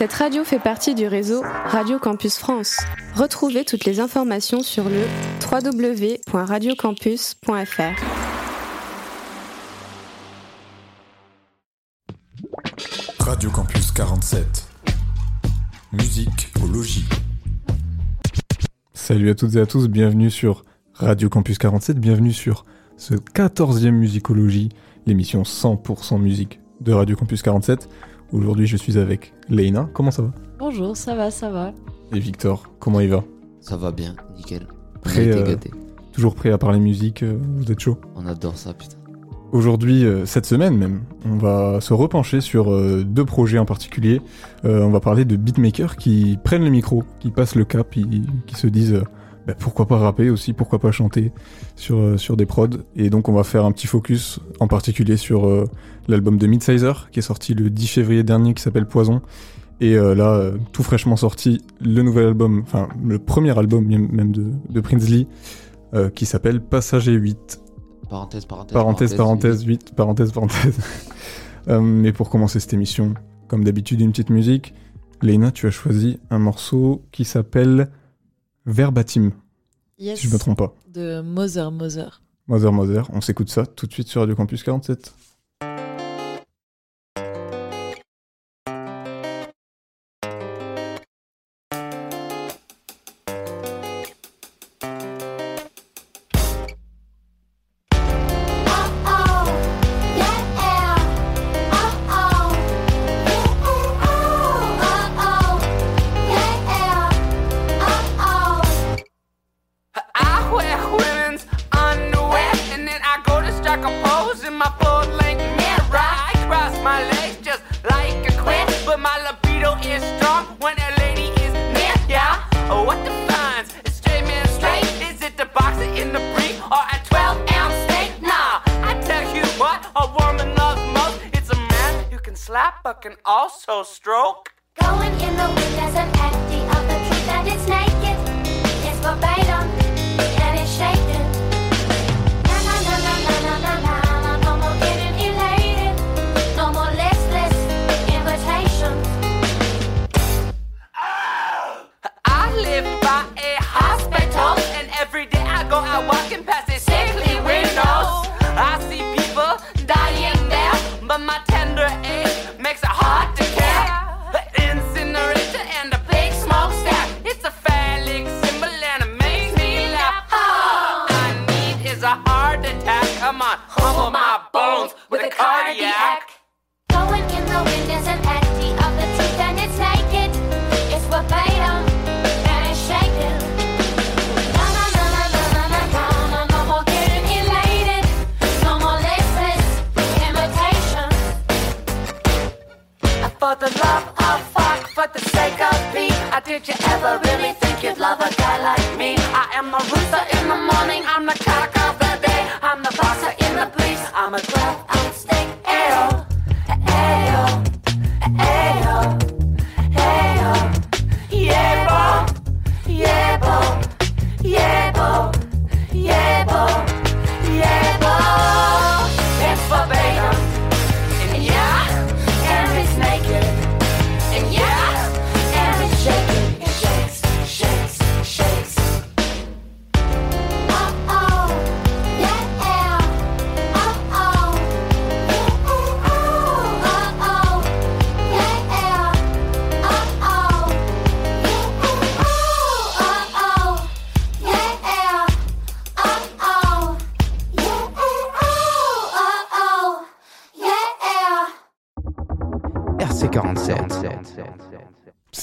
Cette radio fait partie du réseau Radio Campus France. Retrouvez toutes les informations sur le www.radiocampus.fr. Radio Campus 47. Musique au logis. Salut à toutes et à tous, bienvenue sur Radio Campus 47, bienvenue sur ce 14e Musicologie, l'émission 100% musique de Radio Campus 47. Aujourd'hui, je suis avec Leïna. Comment ça va? Bonjour, ça va, ça va. Et Victor, comment il va? Ça va bien, nickel. Prêt, euh. Toujours prêt à parler musique euh, Vous êtes chaud? On adore ça, putain. Aujourd'hui, euh, cette semaine même, on va se repencher sur euh, deux projets en particulier. Euh, on va parler de beatmakers qui prennent le micro, qui passent le cap, qui, qui se disent bah, pourquoi pas rapper aussi, pourquoi pas chanter sur, euh, sur des prods. Et donc on va faire un petit focus en particulier sur euh, l'album de Midsizer qui est sorti le 10 février dernier qui s'appelle Poison. Et euh, là, euh, tout fraîchement sorti, le nouvel album, enfin le premier album même de, de Prinsley qui s'appelle Passager 8. Parenthèse, parenthèse. Parenthèse, parenthèse, 8, parenthèse, parenthèse. Euh, mais pour commencer cette émission, comme d'habitude, une petite musique. Léna, tu as choisi un morceau qui s'appelle Verbatim, Yes. si je me trompe pas. De Mother Mother. Mother Mother, on s'écoute ça tout de suite sur Radio Campus 47. So stroke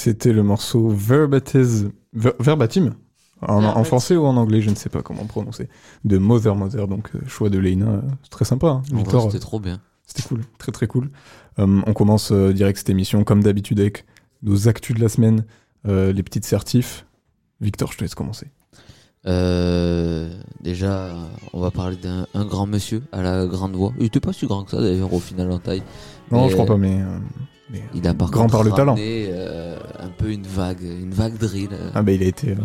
C'était le morceau Ver- Verbatim en, français ou en anglais, je ne sais pas comment prononcer, de Mother Mother, donc euh, choix de Leina, euh, c'est très sympa. hein. C'était trop bien. C'était cool, très très cool. Euh, on commence euh, direct cette émission comme d'habitude avec nos actus de la semaine, euh, les petites certifs. Victor, je te laisse commencer. Euh, déjà, on va parler d'un un grand monsieur à la grande voix. Il était pas si grand que ça d'ailleurs au final en taille. Non, Mais, je crois pas, mais, euh, mais- Il a par Grand contre par le talent. euh, un peu une vague, une vague drill euh, ah bah il a été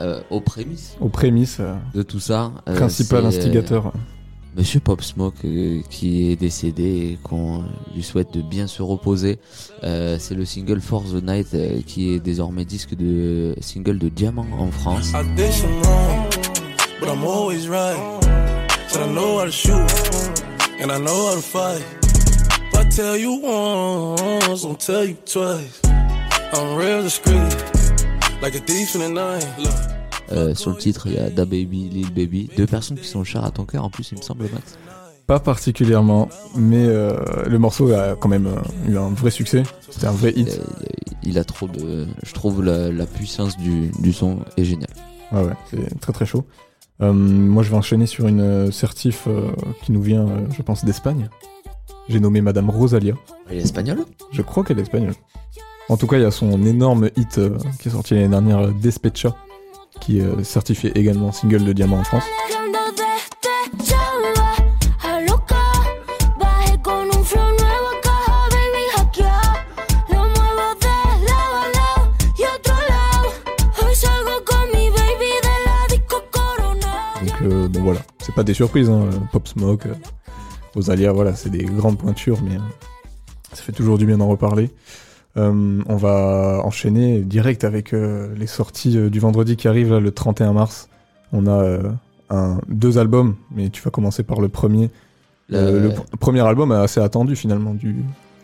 euh, aux prémices aux prémices, euh, de tout ça. Euh, principal instigateur. Monsieur Pop Smoke euh, qui est décédé et qu'on lui souhaite de bien se reposer. Euh, c'est le single For the Night euh, qui est désormais disque de single de diamant en France. I tell you once, I'll tell you twice. I'm real discreet, like a thief in the night. Look. Euh, sur le titre, il y a Da Baby, Lil Baby, deux personnes qui sont chères à ton cœur en plus, il me semble, Max. Pas particulièrement, mais euh, le morceau a quand même euh, eu un vrai succès. C'était un vrai Il, hit. il a trop de. Je trouve la, la puissance du, du son est géniale. Ouais, ouais, c'est très très chaud. Euh, moi, je vais enchaîner sur une certif euh, qui nous vient, euh, je pense, d'Espagne. J'ai nommé Madame Rosalia. Il est espagnol Je crois qu'elle est espagnole. En tout cas, il y a son énorme hit euh, qui est sorti l'année dernière, euh, Despecha, qui est euh, certifié également single de diamant en France. Donc euh, bon voilà, c'est pas des surprises, hein. Pop Smoke, Rosalia, voilà, c'est des grandes pointures, mais ça fait toujours du bien d'en reparler. Euh, on va enchaîner direct avec euh, les sorties euh, du vendredi qui arrive là, le 31 mars. On a un, deux albums, mais tu vas commencer par le premier. Le- le pr- premier album assez attendu finalement, du,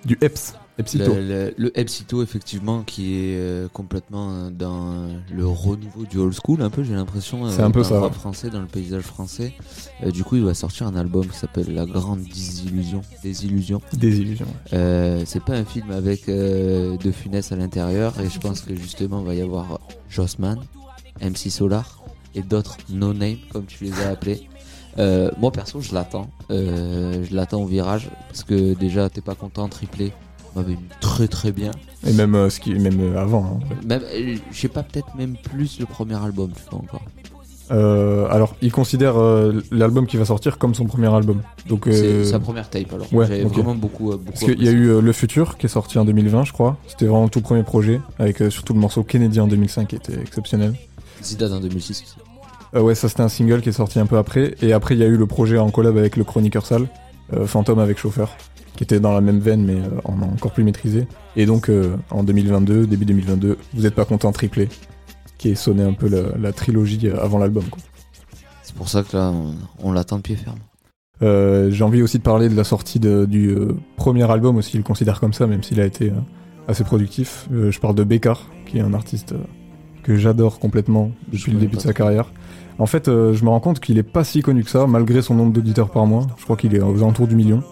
du Eps, Epsito. Le, le, le Epsito, effectivement, qui est euh, complètement euh, dans le renouveau du old school, un peu, j'ai l'impression. euh, C'est un peu dans ça, le rap français, dans le paysage français. Euh, du coup, il va sortir un album qui s'appelle La Grande Désillusion. Désillusion. Désillusion. C'est pas un film avec De Funès à l'intérieur, et je pense que justement, il va y avoir Jossman, MC Solar et d'autres no-name, comme tu les as appelés. Moi perso, je l'attends. Je l'attends au virage parce que déjà, t'es pas content, triplé. M'avait très très bien. Et même, euh, ce qui, même euh, avant. hein, en fait. Même, euh, je sais pas, peut-être même plus le premier album, tu vois encore. Euh, alors, il considère euh, l'album qui va sortir comme son premier album. Donc, C'est sa première tape alors. ouais, J'avais ok. vraiment beaucoup. beaucoup Parce qu'il y a eu Le Futur qui est sorti en 2020, je crois. C'était vraiment le tout premier projet, avec surtout le morceau Kennedy en 2005 qui était exceptionnel. Zidane en 2006 aussi. Ouais, ça c'était un single qui est sorti un peu après. Et après, il y a eu le projet en collab avec le chroniqueur sale, Fantôme avec chauffeur, qui était dans la même veine mais euh, en encore plus maîtrisé. Et donc euh, en 2022, début 2022, vous êtes pas content triplé, qui est sonné un peu la, la trilogie euh, avant l'album. quoi. C'est pour ça que là, on, on l'attend de pied ferme. Euh, J'ai envie aussi de parler de la sortie de- du euh, premier album aussi, il le considère comme ça, même s'il a été euh, assez productif. Euh, je parle de Bécard, qui est un artiste euh, que j'adore complètement Je depuis le début de sa carrière. En fait, euh, je me rends compte qu'il est pas si connu que ça, malgré son nombre d'auditeurs par mois. Je crois qu'il est aux alentours du million,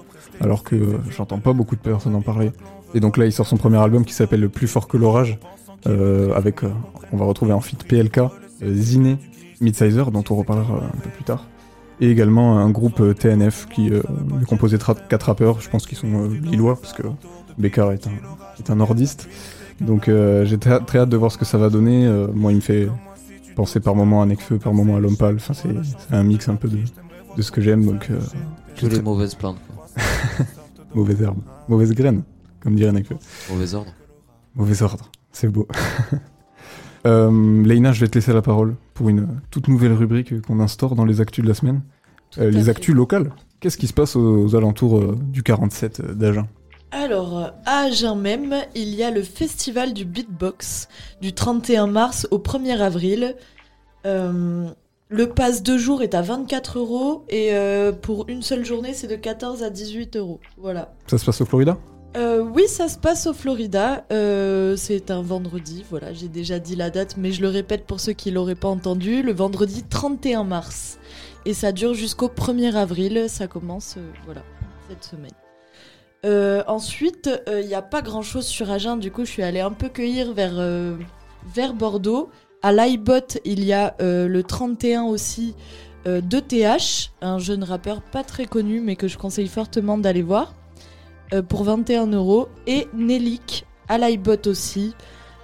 alors que j'entends pas beaucoup de personnes en parler. Et donc là, il sort son premier album qui s'appelle Le plus fort que l'orage, euh, avec, euh, on va retrouver en feat PLK, euh, Ziné, Midsizer, dont on reparlera un peu plus tard et également un groupe euh, TNF qui euh, est composé de quatre rappeurs, je pense qu'ils sont lillois parce que Becker est un, nordiste. Donc j'ai très, hâte de voir ce que ça va donner. Moi il me fait penser par moment à Necfeu, par moment à Lompal, enfin c'est un mix un peu de, de ce que j'aime, donc euh, les mauvaises plantes. mauvaise herbe, mauvaise graine, comme dirait Necfeu. Mauvais ordre. Mauvais ordre, c'est beau. euh, Leïna, je vais te laisser la parole pour une toute nouvelle rubrique qu'on instaure dans les actus de la semaine. Euh, les fait. actus locales. Qu'est-ce qui se passe aux, aux alentours euh, du 47 euh, d'Agen? Alors, à Agen même, il y a le festival du beatbox du 31 mars au 1er avril. Euh, le pass deux jours est à 24 euros et euh, pour une seule journée, c'est de 14 à 18 euros. Voilà. Ça se passe au Florida? Euh, oui, ça se passe au Florida. Euh, c'est un vendredi. Voilà, j'ai déjà dit la date, mais je le répète pour ceux qui l'auraient pas entendu. Le vendredi 31 mars. Et ça dure jusqu'au 1er avril. Ça commence, euh, voilà, cette semaine. Ensuite, il n'y a pas grand chose sur Agen. Du coup, je suis allée un peu cueillir vers, vers Bordeaux. À l'iBot, il y a euh, le 31 aussi euh, de TH, un jeune rappeur pas très connu, mais que je conseille fortement d'aller voir euh, pour 21 euros et Nelik à l'iBot aussi,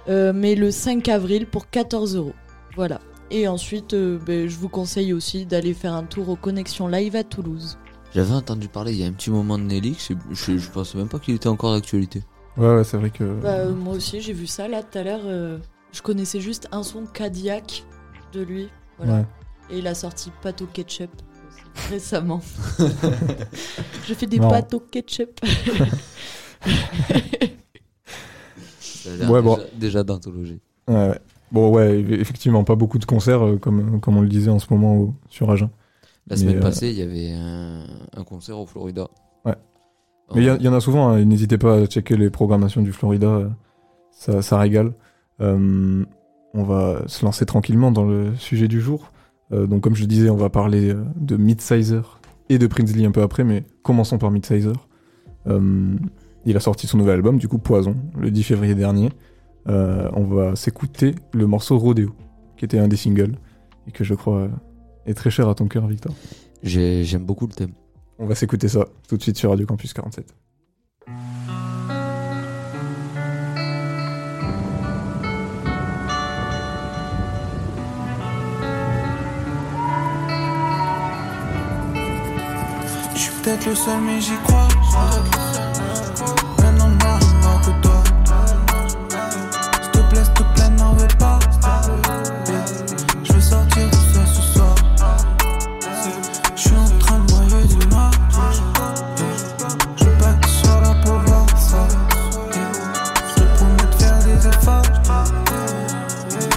euh, mais le 5 avril pour 14 euros. Voilà. Et ensuite, euh, ben, je vous conseille aussi d'aller faire un tour aux connexions live à Toulouse. J'avais entendu parler il y a un petit moment de Nelly, je, je, pensais même pas qu'il était encore d'actualité. Ouais, ouais, c'est vrai que. Bah, euh, moi aussi, j'ai vu ça là tout à l'heure. Je connaissais juste un son Cadillac de lui. Voilà. Ouais. Et il a sorti Pâte au ketchup. aussi. récemment. je fais des pâtes au ketchup. Ouais, bon. déjà, déjà d'anthologie. Ouais, ouais. Bon, ouais, effectivement, pas beaucoup de concerts, euh, comme, comme on le disait en ce moment au- sur Agen. La Mais, semaine euh, passée, il y avait un, un concert au Florida. Ouais. Mais il y, en a souvent, hein, n'hésitez pas à checker les programmations du Florida, euh, ça, ça régale. Euh, on va se lancer tranquillement dans le sujet du jour. Euh, donc comme je le disais, on va parler euh, de Midsizer et de Prinsley un peu après, mais commençons par Midsizer. Il a sorti son nouvel album, du coup Poison, le 10 février dernier. On va s'écouter le morceau Rodeo, qui était un des singles, et que je crois est très cher à ton cœur, Victor. J'ai- J'aime beaucoup le thème. On va s'écouter ça tout de suite sur Radio Campus 47. Peut-être le seul, mais j'y crois. Dans le noir, moi que toi. S'il te plaît, s'il te plaît, n'en veux pas. Je veux sortir de ça ce soir. Je suis en train de noyer du noir. Je veux pas que tu pour voir ça. Je te promets de faire des efforts.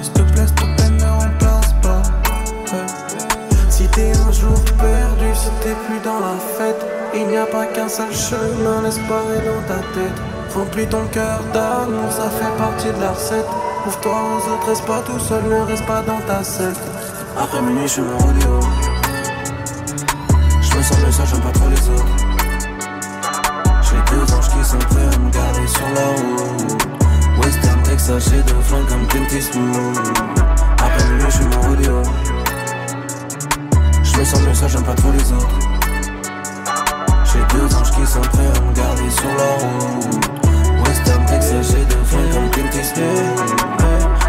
S'il te plaît, s'il te plaît, ne remplace pas. Si t'es un jour perdu, si t'es plus dans la fête, n'y a pas qu'un seul chemin, l'espoir est dans ta tête. Remplis ton cœur d'amour, ça fait partie de la recette. Ouvre-toi aux autres, reste pas tout seul, ne reste pas dans ta secte. Après minuit, je mon rodeo. Je me sens mieux, ça, j'aime pas trop les autres. J'ai deux anges qui sont prêts à me garder sur la route. Western Texas, j'ai deux flingues comme Clint Eastwood. Après minuit, je mon rodeo. Je me sens mieux, ça j'aime pas trop les autres. J'ai deux anges qui sont prêts à garder sur la route. Western Texas, j'ai deux flingues comme Clint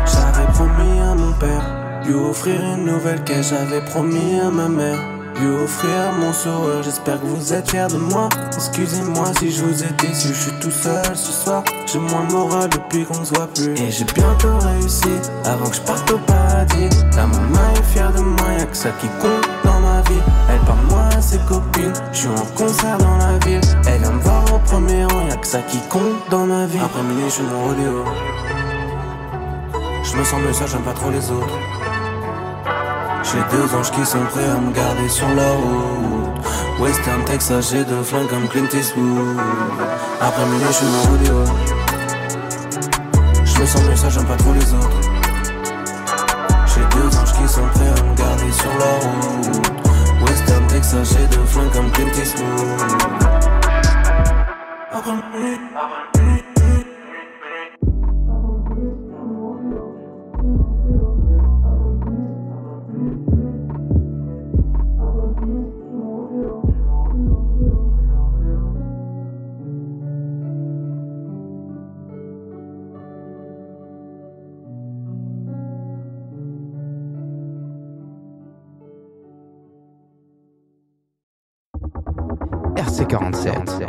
J'avais promis à mon père, lui offrir une nouvelle caisse. J'avais promis à ma mère, offrir mon sourire. J'espère que vous êtes fiers de moi. Excusez-moi si je vous ai déçu, je suis tout seul ce soir. J'ai moins moral depuis qu'on se voit plus. Et j'ai bientôt réussi avant que je parte au paradis. La maman est fière de moi, y'a que ça qui compte dans ma vie. Elle parle moi ses copines, je suis en concert dans la ville. Elle vient me voir au premier rang, y'a que ça qui compte dans ma vie. Après minuit, je suis mon rodéo. Je me sens mieux, ça j'aime pas trop les autres. J'ai deux anges qui sont prêts à me garder sur la route. Western Texas, j'ai deux flingues comme Clint Eastwood. Après minuit, je suis mon rodéo. Je me sens mieux, ça j'aime pas trop les autres. J'ai deux anges qui sont prêts à me garder sur la route. Western Texas, j'ai deux flingues comme Clint Eastwood. Après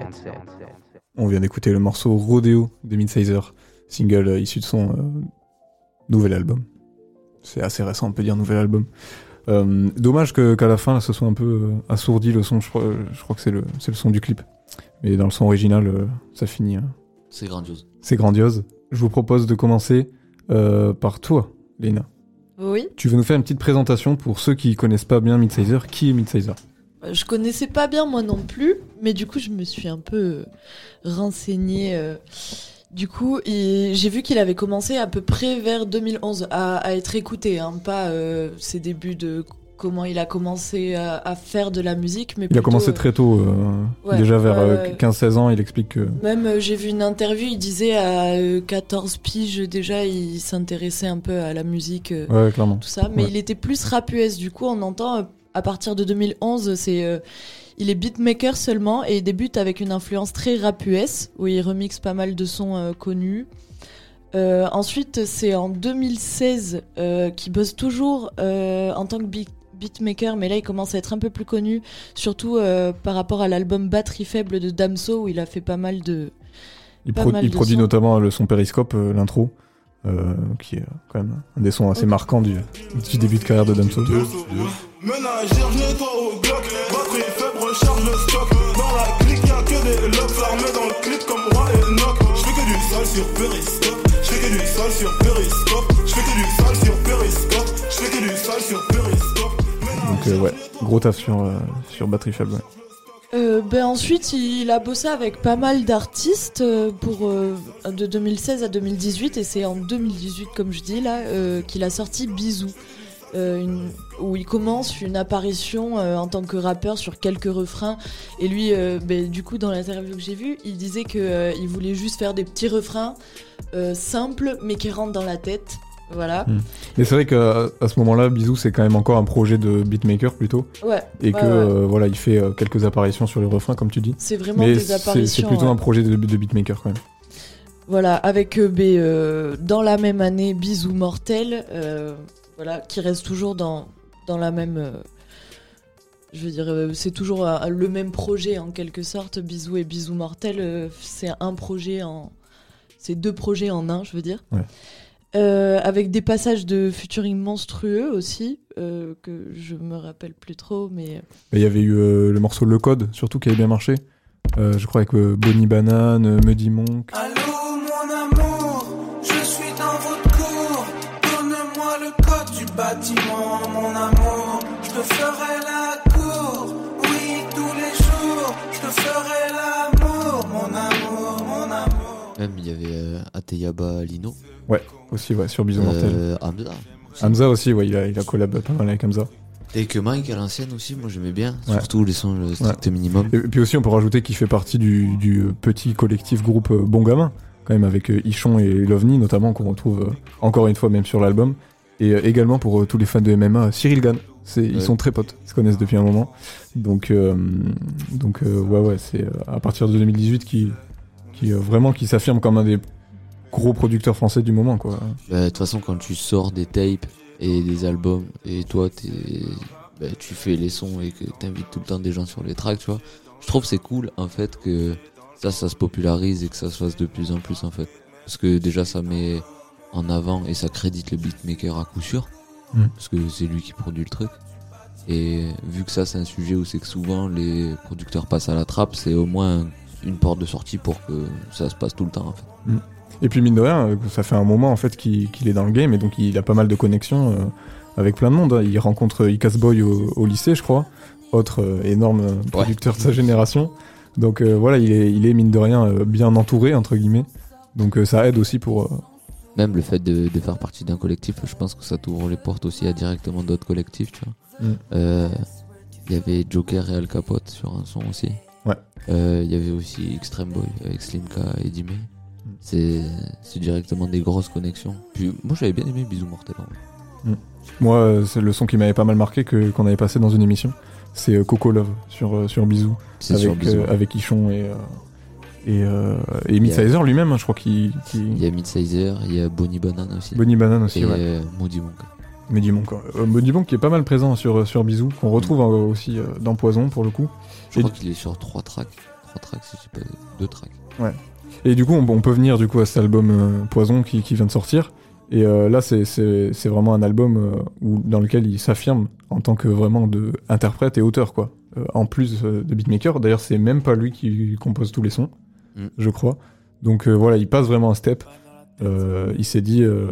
minuit, après minuit. RC47. On vient d'écouter le morceau Rodeo de Midsizer, single euh, issu de son euh, nouvel album. C'est assez récent, on peut dire nouvel album. Euh, dommage que- qu'à la fin, là, ce soit un peu euh, assourdi le son. Je crois, je crois que c'est le, son du clip. Mais dans le son original, euh, ça finit. hein. C'est grandiose. C'est grandiose. Je vous propose de commencer euh, par toi, Léna. Oui. Tu veux nous faire une petite présentation pour ceux qui connaissent pas bien Midsizer? Qui est Midsizer? Je connaissais pas bien moi non plus, mais du coup je me suis un peu euh, renseignée. euh. Du coup, j'ai vu qu'il avait commencé à peu près vers 2011 à, à être écouté, hein, pas euh, ses débuts de comment il a commencé à, à faire de la musique, mais Il a commencé euh, très tôt, euh, ouais, déjà vers euh, ouais. 15-16 ans. Il explique que. Même euh, j'ai vu une interview, il disait à euh, 14 piges déjà, il s'intéressait un peu à la musique. euh, Ouais, clairement. tout ça, mais Ouais. il était plus rap US. Du coup, on entend euh, à partir de 2011, c'est euh, il est beatmaker seulement et il débute avec une influence très rap US où il remixe pas mal de sons euh, connus. Euh, ensuite, c'est en 2016 euh, qu'il bosse toujours euh, en tant que beat- beatmaker, mais là il commence à être un peu plus connu, surtout euh, par rapport à l'album Batterie faible de Damso où il a fait pas mal de. Il, Pas pro- mal il de produit sons. notamment le son Periscope, euh, l'intro, euh, qui est quand même un des sons assez marquants du, du début de carrière de Damso. Ménagère, je nettoie au bloc. Batterie faible, recharge le stock. Dans la clique, y'a que des locks. Armés dans le clip comme Roy et Nock. J'fais que du sale sur Periscope. J'fais que du sale sur Periscope. J'fais que du sale sur Periscope. J'fais que du sale sur Periscope. Donc euh, ouais, gros taf sur, euh, sur batterie faible. ouais. Euh, ben ensuite, il a bossé avec pas mal d'artistes euh, pour euh, de 2016 à 2018 et c'est en 2018, comme je dis là, euh, qu'il a sorti Bisous, euh, une- où il commence une apparition euh, en tant que rappeur sur quelques refrains. Et lui, euh, ben, du coup, dans l'interview que j'ai vue, il disait euh, il voulait juste faire des petits refrains simples mais qui rentrent dans la tête. Voilà. Mais c'est vrai qu'à à ce moment-là, Bisou, c'est quand même encore un projet de beatmaker plutôt. Ouais. Et ouais, que ouais. euh, voilà, il fait euh, quelques apparitions sur les refrains, comme tu dis. C'est vraiment Mais des apparitions. c'est plutôt ouais. un projet de, de beatmaker quand même. Voilà, avec euh, ben, dans la même année Bisous Mortel, voilà, qui reste toujours dans, dans la même. euh, je veux dire, euh, c'est toujours euh, le même projet en quelque sorte. Bisous et Bisous Mortel, euh, c'est un projet en. C'est deux projets en un, je veux dire. Ouais. Euh, avec des passages de featuring monstrueux aussi, euh, que je me rappelle plus trop, mais. Mais Il y avait eu euh, le morceau Le Code, surtout qui avait bien marché. Euh, je crois avec euh, Bonnie Banane, Muddy Monk. Allô? Ferai la cour, oui tous les jours. Je te ferai l'amour, mon amour, mon amour. Même il y avait euh, Ateyaba Lino. Aussi, ouais, sur Bisou Mortel. Euh, Hamza. Hamza aussi, ouais, il a, il a collab pas mal avec Hamza. Et que Mike à l'ancienne aussi, moi j'aimais bien. Ouais. Surtout les sons le strict minimum. Et puis aussi, on peut rajouter qu'il fait partie du, du petit collectif groupe euh, Bon Gamin, quand même, avec euh, Ichon et Lovni, notamment, qu'on retrouve encore une fois même sur l'album. Et également pour tous les fans de MMA, Cyril Gann. Ils sont très potes, ils se connaissent depuis un moment. Donc, euh, donc euh, ouais, ouais, c'est euh, à partir de 2018 qui, qui vraiment qui s'affirme comme un des gros producteurs français du moment, quoi. Bah, De toute façon, quand tu sors des tapes et des albums, et toi bah, tu fais les sons et que t'invites tout le temps des gens sur les tracks, tu vois, je trouve c'est cool en fait que ça, ça se popularise et que ça se fasse de plus en plus en fait. Parce que déjà ça met en avant et ça crédite le beatmaker à coup sûr, Mm. parce que c'est lui qui produit le truc. Et vu que ça c'est un sujet où c'est que souvent les producteurs passent à la trappe, c'est au moins une porte de sortie pour que ça se passe tout le temps en fait. Et puis mine de rien, euh, ça fait un moment en fait qu'il est dans le game et donc il a pas mal de connexions euh, avec plein de monde. hein. Il rencontre Icas Boy au, au lycée, je crois, autre euh, énorme euh, producteur de sa génération. Donc euh, voilà, il est, il est mine de rien euh, bien entouré entre guillemets. Donc euh, ça aide aussi pour. Euh, Même le fait de, de faire partie d'un collectif, je pense que ça t'ouvre les portes aussi à directement d'autres collectifs, tu vois. Mm. Euh, Il y avait Joker et Al Capote sur un son aussi. Ouais. Euh, Il y avait aussi Extreme Boy avec Slimka et Dime. Mm. C'est c'est directement des grosses connexions. Puis moi j'avais bien aimé Bisous Mortel. en vrai. Moi, euh, c'est le son qui m'avait pas mal marqué que qu'on avait passé dans une émission. C'est euh, Coco Love sur euh, sur Bisou C'est sur avec Bisous. euh, avec Ichon et euh, et euh, et Midsizer lui-même, hein, je crois qu'il Il y a Midsizer, il y a Bonnie Banane aussi. Bonnie Banane aussi. et ouais. euh, Moody Monk. Moody Monk. Euh, Moody Monk qui est pas mal présent sur, sur Bisou, qu'on retrouve euh, aussi euh, dans Poison pour le coup. Je Et crois du- qu'il est sur trois tracks. Trois tracks, si je sais pas, deux tracks. Et du coup, on, on peut venir du coup à cet album euh, Poison qui, qui vient de sortir. Et euh, là, c'est- vraiment un album euh, où, dans lequel il s'affirme en tant que vraiment de interprète et auteur, quoi. Euh, en plus euh, de beatmaker. D'ailleurs, c'est même pas lui qui compose tous les sons, Mm. je crois. Donc euh, voilà, il passe vraiment un step. Euh, il s'est dit, euh,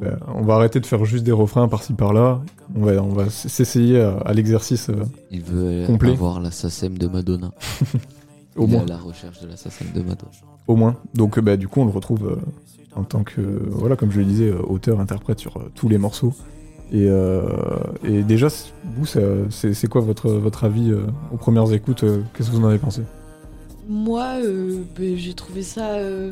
ben, on va arrêter de faire juste des refrains par-ci par-là. On va, on va s'essayer à, à l'exercice Il veut Complet. avoir la SACEM de Madonna. au il moins. est à la recherche de la SACEM de Madonna. Au moins. Donc bah, du coup on le retrouve en tant que, voilà, comme je le disais, auteur, interprète sur tous les morceaux. Et, euh, et déjà, vous, c'est c'est quoi votre, votre avis euh, aux premières écoutes euh, Qu'est-ce que vous en avez pensé? Moi, euh, ben, j'ai trouvé ça. euh,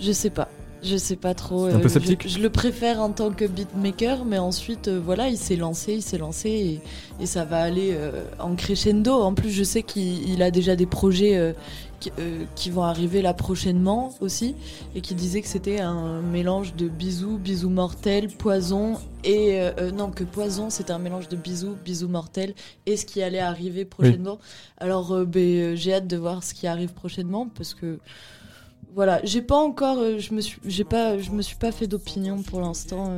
je sais pas. Je sais pas trop. Un peu euh, sceptique je, le préfère en tant que beatmaker, mais ensuite, euh, voilà, il s'est lancé, il s'est lancé et, et ça va aller euh, en crescendo. En plus, je sais qu'il il a déjà des projets euh, euh, qui vont arriver là prochainement aussi et qui disait que c'était un mélange de bisous, bisous mortels, poison et euh, euh, non que poison c'était un mélange de bisous, bisous mortels et ce qui allait arriver prochainement. Alors euh, ben, j'ai hâte de voir ce qui arrive prochainement parce que voilà, j'ai pas encore, je me suis, j'ai pas, je me suis pas fait d'opinion pour l'instant.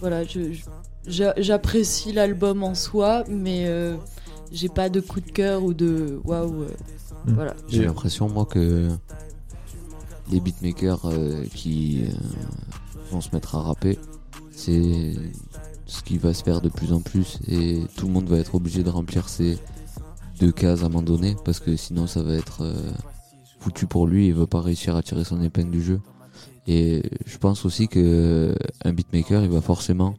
voilà, je, je- j'a- j'apprécie l'album en soi, mais j'ai pas de coup de cœur ou de waouh. euh, Mm. Voilà. J'ai l'impression, moi, que les beatmakers euh, qui euh, vont se mettre à rapper, c'est ce qui va se faire de plus en plus et tout le monde va être obligé de remplir ces deux cases à un moment donné parce que sinon ça va être euh, foutu pour lui, il va pas réussir à tirer son épingle du jeu. Et je pense aussi que un beatmaker, il va forcément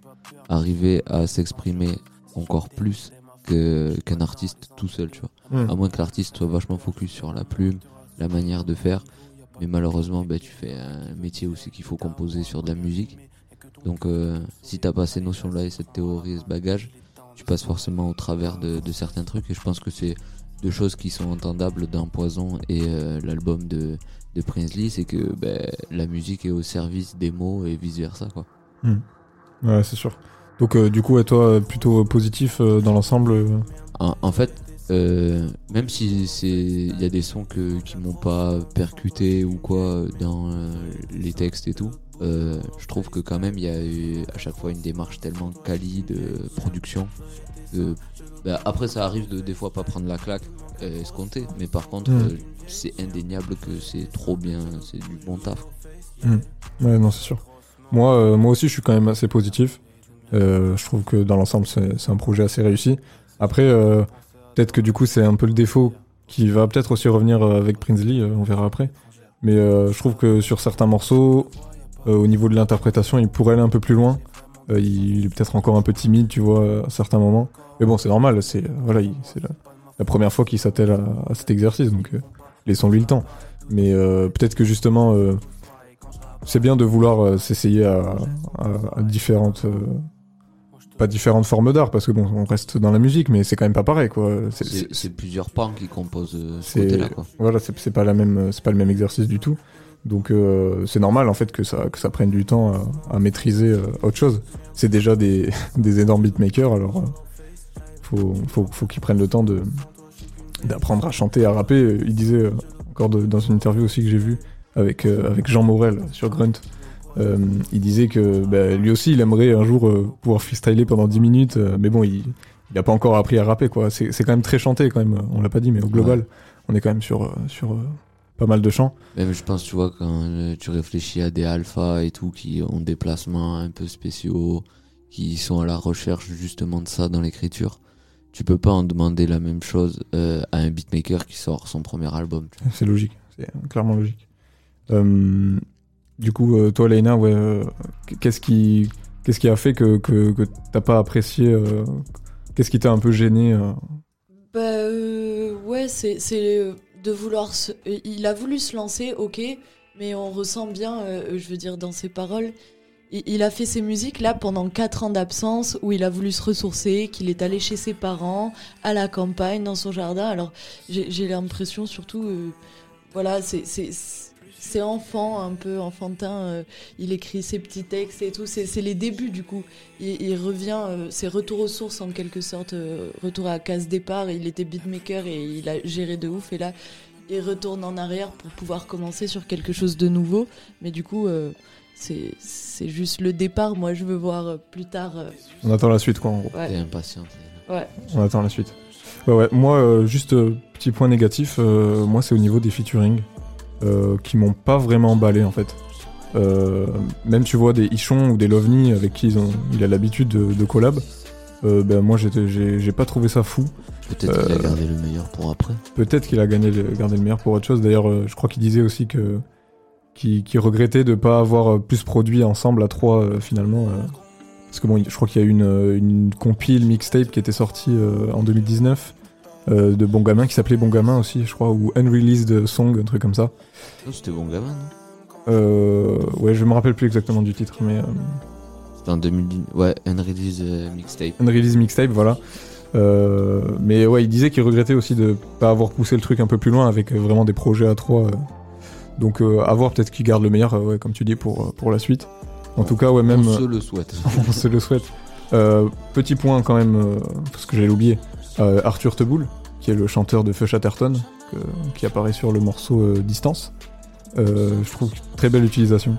arriver à s'exprimer encore plus qu'un artiste tout seul, tu vois. Mm. À moins que l'artiste soit vachement focus sur la plume, la manière de faire. Mais malheureusement, ben, tu fais un métier aussi qu'il faut composer sur de la musique. Donc euh, si t'as pas ces notions-là et cette théorie et ce bagage, tu passes forcément au travers de, de certains trucs. Et je pense que c'est deux choses qui sont entendables dans Poison et euh, l'album de, de Prince Lee, c'est que ben, la musique est au service des mots et vice-versa. quoi. Ouais, c'est sûr. Donc, euh, du coup, ouais, toi, euh, plutôt positif euh, dans l'ensemble. En, en fait, euh, même si c'est il y a des sons que, qui m'ont pas percuté ou quoi dans les textes et tout, je trouve que quand même il y a eu à chaque fois une démarche tellement quali de production. bah, après, ça arrive de des fois pas prendre la claque escomptée, mais par contre, Mm. c'est indéniable que c'est trop bien, c'est du bon taf. Ouais, non, c'est sûr. Moi, moi aussi, je suis quand même assez positif. Euh, je trouve que dans l'ensemble, c'est un projet assez réussi. Après, euh, peut-être que du coup, c'est un peu le défaut qui va peut-être aussi revenir euh, avec euh, on verra après. Mais je trouve que sur certains morceaux, au niveau de l'interprétation, il pourrait aller un peu plus loin. Il est peut-être encore un peu timide, tu vois, à certains moments. Mais bon, c'est normal, c'est voilà, la, première fois qu'il s'attelle à, cet exercice, donc laissons-lui le temps. Mais peut-être que justement, c'est bien de vouloir s'essayer à, différentes pas différentes formes d'art parce que bon on reste dans la musique mais c'est quand même pas pareil quoi C'est- plusieurs pans qui composent euh, ce côté-là. quoi. voilà c'est pas la même c'est pas le même exercice du tout donc euh, c'est normal en fait que ça que ça prenne du temps à, à maîtriser euh, autre chose c'est déjà des, des énormes beatmakers alors euh, faut faut, faut qu'ils prennent le temps de d'apprendre à chanter à rapper il disait encore de- dans une interview aussi que j'ai vue avec avec Jean Morel sur Grunt euh, il disait que bah, lui aussi il aimerait un jour euh, pouvoir freestyler pendant 10 minutes euh, mais bon il il a pas encore appris à rapper quoi. C'est quand même très chanté quand même. On l'a pas dit mais au global on est quand même sur sur pas mal de chants. Même je pense, tu vois, quand tu réfléchis à des alphas et tout, qui ont des placements un peu spéciaux, qui sont à la recherche justement de ça dans l'écriture, tu peux pas en demander la même chose à un beatmaker qui sort son premier album. c'est logique. C'est clairement logique. Euh, du coup euh, toi Leïna ouais euh, qu'est-ce qui qu'est-ce qui a fait que que, que t'as pas apprécié euh, qu'est-ce qui t'a un peu gêné Bah ouais, c'est de vouloir se... Il a voulu se lancer, ok, mais on ressent bien, je veux dire, dans ses paroles, il, a fait ses musiques là pendant 4 ans d'absence où il a voulu se ressourcer, qu'il est allé chez ses parents, à la campagne, dans son jardin. Alors j'ai j'ai l'impression surtout, euh, voilà, c'est... c'est enfant, un peu enfantin. euh, il écrit ses petits textes et tout. C'est les débuts du coup. Il, il revient, euh, c'est retour aux sources en quelque sorte, euh, retour à case départ. Il était beatmaker et il a géré de ouf. Et là, il retourne en arrière pour pouvoir commencer sur quelque chose de nouveau. Mais du coup, euh, c'est juste le départ. Moi, je veux voir euh, plus tard. euh, on attend la suite quoi en gros ouais. T'es impatient. ouais. On attend la suite. Ouais, ouais. Moi, euh, juste euh, petit point négatif, euh, moi, c'est au niveau des featuring euh, qui m'ont pas vraiment emballé en fait. Euh, même tu vois des Ichon ou des Lovni avec qui ils ont, il a l'habitude de, de collab. euh, ben moi, j'ai pas trouvé ça fou. Peut-être qu'il a Euh, gardé le meilleur pour après. Peut-être qu'il a gagné gardé le meilleur pour autre chose. D'ailleurs, je crois qu'il disait aussi que qu'il qu'il regrettait de pas avoir plus produit ensemble à trois euh, finalement. euh. parce que bon, je crois qu'il y a eu une, une compile mixtape qui était sortie euh, en 2019 euh, de Bon Gamin qui s'appelait Bon Gamin aussi, je crois, ou Unreleased Song, un truc comme ça. Oh, C'était bon gamin, non Euh, ouais, je me rappelle plus exactement du titre, mais euh, C'était en 2010. Ouais, Unreleased euh, Mixtape. Unreleased Mixtape, voilà. Mais ouais, il disait qu'il regrettait aussi de pas avoir poussé le truc un peu plus loin avec vraiment des projets à trois. Donc à voir, peut-être qu'il garde le meilleur, ouais, comme tu dis, pour, pour la suite. En tout cas, ouais, même. On se le souhaite. on se le souhaite. Euh, petit point quand même, euh, parce que j'allais l'oublier. Euh, Arthur Teboul, qui est le chanteur de Feu Chatterton, que- qui apparaît sur le morceau euh, Distance. Euh, je trouve très belle utilisation.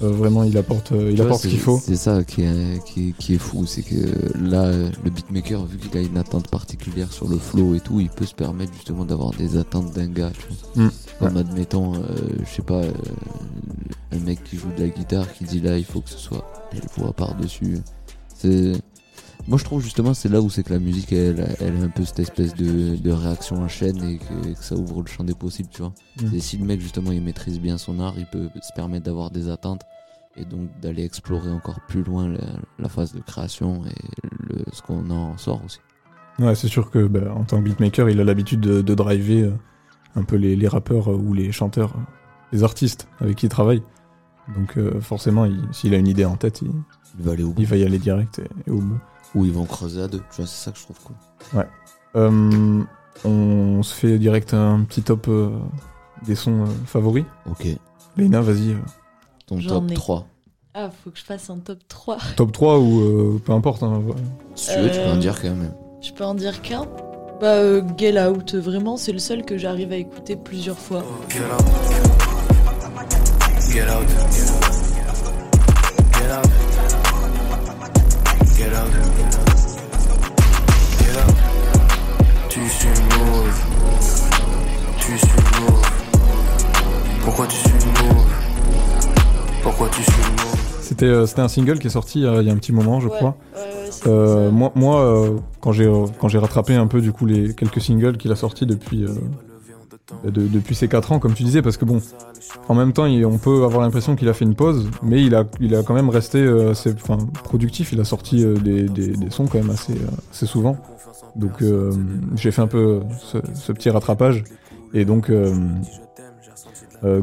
Vraiment, il apporte, il apporte ce qu'il faut. C'est ça qui est, qui, est, qui est fou, c'est que là, le beatmaker, vu qu'il a une attente particulière sur le flow et tout, il peut se permettre justement d'avoir des attentes d'un gars. Tu vois. Mm. Comme admettons, euh, je sais pas, un mec qui joue de la guitare qui dit là, il faut que ce soit des voix par-dessus. C'est. Moi je trouve justement c'est là où c'est que la musique elle, elle a un peu cette espèce de, de réaction en chaîne et que, que ça ouvre le champ des possibles tu vois. Mm. Et si le mec justement il maîtrise bien son art, il peut se permettre d'avoir des attentes et donc d'aller explorer encore plus loin la, la phase de création et le, ce qu'on en sort aussi. Ouais, c'est sûr que bah, en tant que beatmaker, il a l'habitude de, de driver euh, un peu les, les rappeurs euh, ou les chanteurs, euh, les artistes avec qui il travaille. Donc euh, forcément, il- s'il a une idée en tête, il, Il va aller au bout. il va y aller direct et, et au bout. Ou ils vont creuser à deux. Tu vois, c'est ça que je trouve cool. Euh, on se fait direct un petit top euh, des sons euh, favoris. Ok. Léna, vas-y. euh, Ton J'en top ai. 3. Ah, faut que je fasse un top 3. top 3 ou euh, peu importe. hein, ouais. Si tu veux, tu peux en dire quand même. Je peux en dire qu'un Bah, euh, Get Out, vraiment, c'est le seul que j'arrive à écouter plusieurs fois. Get out. Get out. Get out. Get C'était euh, c'était un single qui est sorti euh, il y a un petit moment, je Ouais, crois. Euh, moi, moi quand j'ai quand j'ai rattrapé un peu du coup les quelques singles qu'il a sortis depuis de- depuis ces 4 ans, comme tu disais, parce que bon, en même temps, il- on peut avoir l'impression qu'il a fait une pause, mais il a il a quand même resté euh, assez, productif. Il a sorti euh, des, des, des sons quand même assez euh, assez souvent. Donc j'ai fait un peu ce, ce petit rattrapage et donc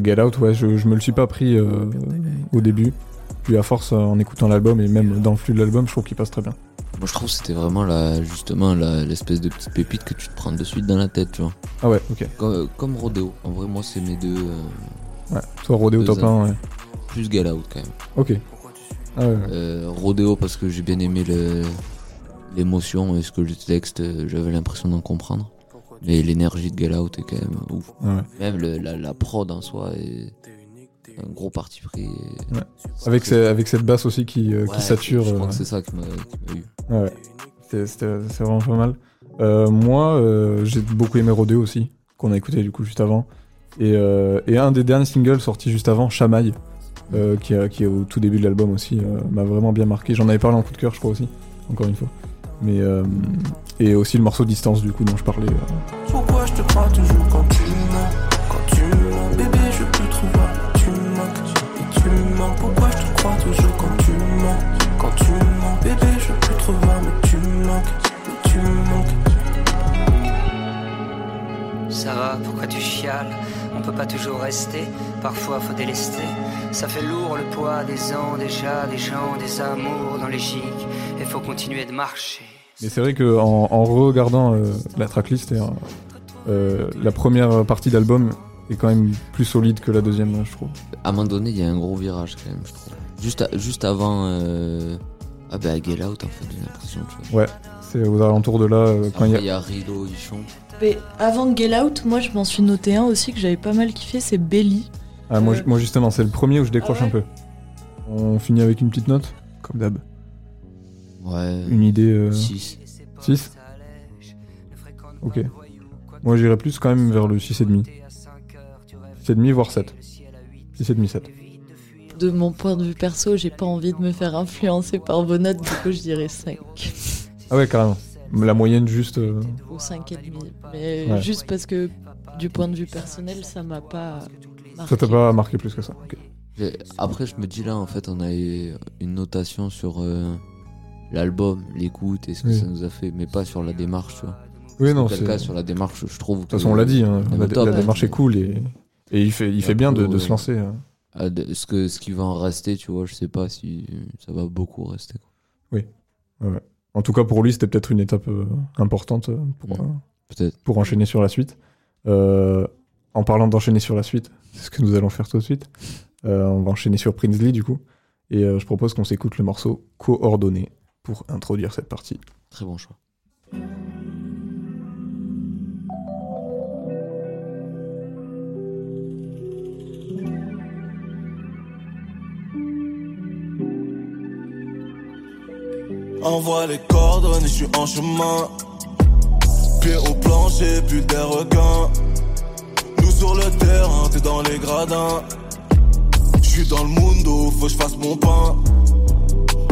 Get Out, ouais, je, je me le suis pas pris au début. Puis à force, en écoutant l'album et même dans le flux de l'album, je trouve qu'il passe très bien. Moi je trouve que c'était vraiment la, justement la- l'espèce de petite pépite que tu te prends de suite dans la tête, tu vois. Ah ouais, ok. Comme, comme Rodeo. En vrai, moi c'est mes deux. euh, Ouais. Toi, Rodeo top 1, ouais. plus Get Out quand même. Ok. Ah ouais. Euh, Rodeo parce que j'ai bien aimé l'émotion et ce que le texte, euh, j'avais l'impression d'en comprendre. Mais l'énergie de Get Out est quand même ouf. Ah ouais. Même le- la, la prod en soi est un gros parti pris. Ouais. Avec, ce- avec cette basse aussi qui, euh, Ouais, qui sature. Je crois euh, que c'est ça qui m'a qui m'a eu. ouais. C'est- vraiment pas mal. Euh, moi, euh, j'ai beaucoup aimé Rodeo aussi, qu'on a écouté du coup juste avant. Et, euh, et un des derniers singles sortis juste avant, Chamaille, euh, qui, a- qui est au tout début de l'album aussi, euh, m'a vraiment bien marqué. J'en avais parlé en coup de cœur, je crois aussi, encore une fois. Mais euh, et aussi le morceau Distance du coup dont je parlais. euh. Pourquoi je te crois toujours quand tu mais tu tu manques. Ça va, pourquoi tu chiales? On peut pas toujours rester, parfois faut délester. Ça fait lourd le poids des ans déjà, des gens, des amours dans les gîtes. Et faut continuer de marcher. Mais c'est vrai que en, en regardant euh, la tracklist, euh, euh, la première partie d'album est quand même plus solide que la deuxième, je trouve. À un moment donné, il y a un gros virage quand même, je trouve. Juste, à- juste avant. Euh... Ah bah, Get Out en fait, j'ai l'impression, tu vois. Ouais, c'est aux alentours de là euh, quand il y a. il y a il chante. Mais avant Get Out, moi je m'en suis noté un aussi que j'avais pas mal kiffé, c'est Belly. Ah, moi, Euh. ju- moi justement, c'est le premier où je décroche Ah ouais un peu. On finit avec une petite note, comme d'hab. Ouais. Une idée. euh, 6. 6 Ok. Moi j'irais plus quand même vers le 6,5. 6,5 voire 7. 6,5 7. De mon point de vue perso, j'ai pas envie de me faire influencer par vos notes, du coup je dirais 5 Ah ouais carrément. La moyenne juste. euh, ou 5,5. Mais Ouais. juste parce que du point de vue personnel, ça m'a pas marqué. Ça t'a pas marqué plus que ça. Et Après, je me dis là, en fait, on a eu une notation sur euh, l'album, l'écoute et ce que Oui. ça nous a fait, mais pas sur la démarche, tu vois. Oui non, c'est. cas, De sur la démarche, je trouve. toute façon on l'a dit, hein, la, top, la ouais. démarche est cool et, et il fait, il fait bien de, de se lancer. hein. Ah, de- ce, que, ce qui va en rester, tu vois, je sais pas si ça va beaucoup rester. quoi. En tout cas pour lui c'était peut-être une étape euh, importante euh, pour, Mm. euh, Peut-être. pour enchaîner sur la suite. Euh, en parlant d'enchaîner sur la suite, c'est ce que nous allons faire tout de suite. Euh, on va enchaîner sur Prinsley du coup. Et euh, je propose qu'on s'écoute le morceau coordonné pour introduire cette partie. Très bon choix. Envoie les coordonnées, je suis en chemin. Pied au plancher, plus des requins. Nous sur le terrain, t'es dans les gradins. Je suis dans le mundo, faut que je fasse mon pain.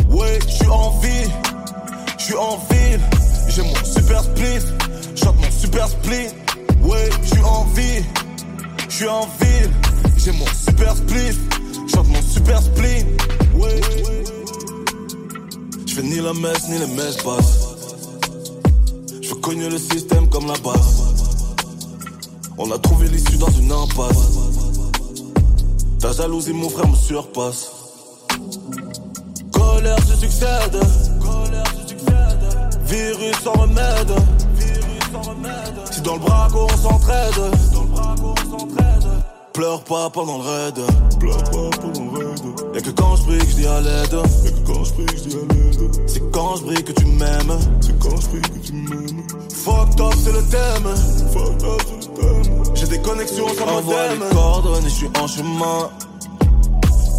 Ouais, je suis en vie, je suis en ville. J'ai mon super split, chante mon super split. Ouais, je suis en vie, je suis en ville. J'ai mon super split, chante mon super split. Ouais, fais ni la messe ni les messes. Je cogner le système comme la base. On a trouvé l'issue dans une impasse. Ta jalousie, mon frère, me surpasse. Colère se succède. Virus sans remède. Si dans le braco on s'entraide. Pleure pas pendant le raid. Pleure pas pendant le raid. Y'a que quand je prie que je dis à l'aide. Y'a que quand je prie que je dis à l'aide. C'est quand je prie que tu m'aimes. C'est quand je prie que tu m'aimes. Fucked up, c'est le thème. Fucked up, c'est le thème. J'ai des connexions sans Envoie les coordonnées, je suis en chemin.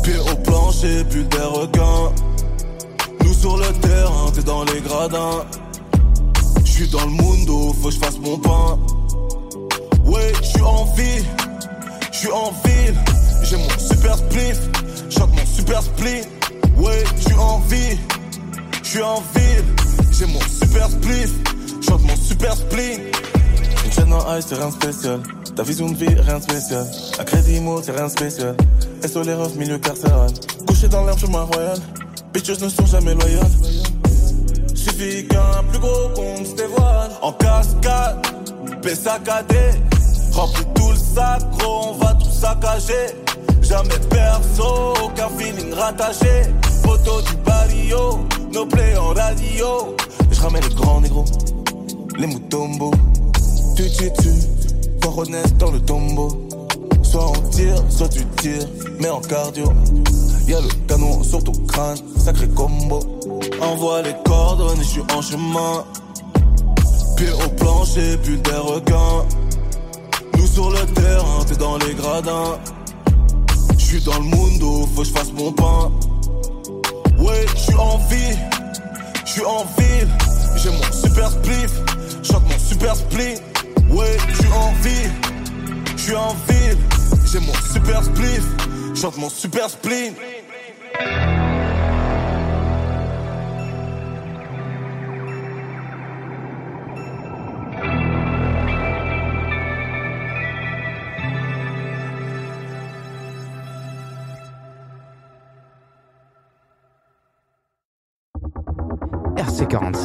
Pied au plancher, plus des requins. Nous sur le terrain, t'es dans les gradins. Je suis dans le mundo, faut que je fasse mon pain. Ouais, je suis en vie, je suis en ville. J'ai mon super spliff, chante mon super split. Ouais, je suis en vie, je suis en ville. J'ai mon super spliff, chante mon super split. Une chaîne en ice, c'est rien de spécial. Ta vision de vie, rien de spécial. Un crédit mot, c'est rien de spécial. SO les refs, milieu carcéral. Couché dans l'herbe, chemin royal. Bitches ne sont jamais loyales. Suffit qu'un plus gros compte se dévoile. En cascade, paix saccadé. Remplis tout le sac, gros, on va tout saccager. Jamais perso, aucun feeling rattaché. Photo du barrio, nos play en radio. Je ramène les grands négros, les moutombos. Tu tu tu, coronesse dans le tombeau. Soit on tire, soit tu tires, mais en cardio. Y'a le canon sur ton crâne, sacré combo. Envoie les coordonnées, je suis en chemin. Pied au plancher, plus des requins. Nous sur le terrain, t'es dans les gradins. Suis dans le mundo, faut que je fasse mon pain. Ouais, je suis en vie, je suis en ville. J'ai mon super spliff, chante mon super split. Ouais, je suis en vie, je suis en ville. J'ai mon super spliff, chante mon super split.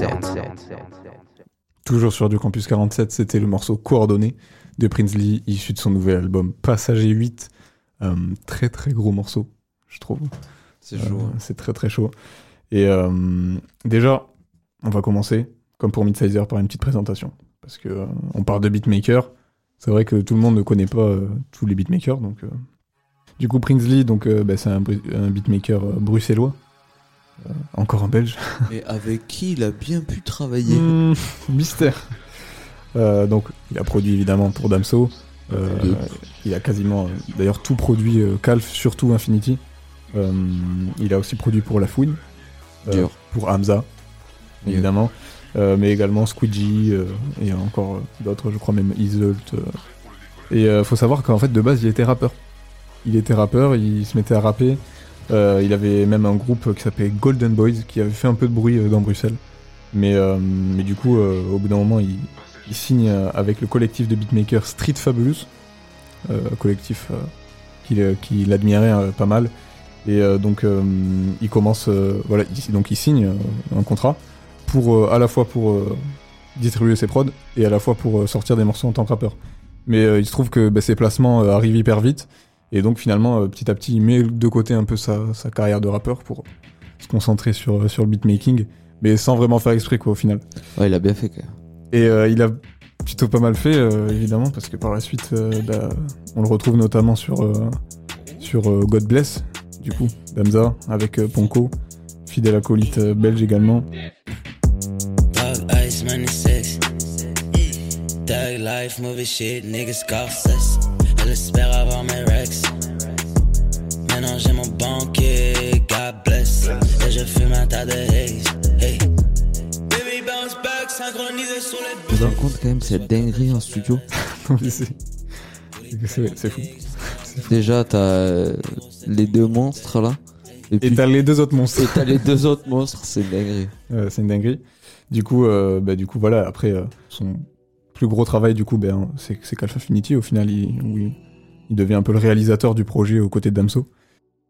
RC47. Toujours sur du Campus 47, c'était le morceau Coordonné de Prince Lee, issu de son nouvel album Passager 8. Euh, très très gros morceau, je trouve. C'est chaud. Euh, c'est très très chaud. Et euh, déjà, on va commencer, comme pour Midsizer, par une petite présentation. Parce que on parle de beatmaker. C'est vrai que tout le monde ne connaît pas tous les beatmakers. Donc. Du coup, Prince Lee, donc, bah, c'est un, beatmaker bruxellois. Euh, encore un belge. Mais avec qui il a bien pu travailler Hmm, mystère. Euh, donc, il a produit évidemment pour Damso. Euh, il a quasiment, d'ailleurs, tout produit euh, Calf, surtout Infinity. Euh, il a aussi produit pour La Fouine, euh, Dur. pour Hamza, évidemment, euh, mais également Squeegee euh, et encore euh, d'autres, je crois même Iselt. euh. Et euh, faut savoir qu'en fait, de base, il était rappeur. Il était rappeur, il se mettait à rapper. Euh, il avait même un groupe qui s'appelait Golden Boys qui avait fait un peu de bruit euh, dans Bruxelles. Mais, euh, mais du coup, euh, au bout d'un moment, il, il signe euh, avec le collectif de beatmakers Street Fabulous, euh, collectif qu'il admirait pas mal. Et donc, il commence, voilà, il- donc il signe un contrat pour à la fois pour distribuer ses prods et à la fois pour sortir des morceaux en tant que rappeur. Mais il se trouve que bah, ses placements arrivent hyper vite et donc finalement, euh, petit à petit, il met de côté un peu sa, sa carrière de rappeur pour se concentrer sur, sur le beatmaking, mais sans vraiment faire exprès quoi au final. Ouais, il a bien fait quand même. Et euh, il a plutôt pas mal fait, euh, évidemment, parce que par la suite, euh, bah, on le retrouve notamment sur, euh, sur euh, God Bless, du coup, Damza, avec euh, Ponko, fidèle acolyte euh, belge également. Pop ice, money sex. Tag life, movie shit, niggas avoir mes rex. Maintenant j'ai mon banquier, God bless. Et je fume un tas de haze. Hey, Tu te rends compte quand même cette dinguerie en studio Non, mais c'est fou. Déjà, t'as euh, les deux monstres là. Et puis t'as les deux autres monstres. et t'as les deux autres monstres, c'est une dinguerie. Euh, c'est une dinguerie. Du coup, euh, bah, du coup, voilà. Après, euh, son plus gros travail, du coup, ben, c'est c'est Calf Infinity. Au final, il, où il, il devient un peu le réalisateur du projet aux côtés de Damso.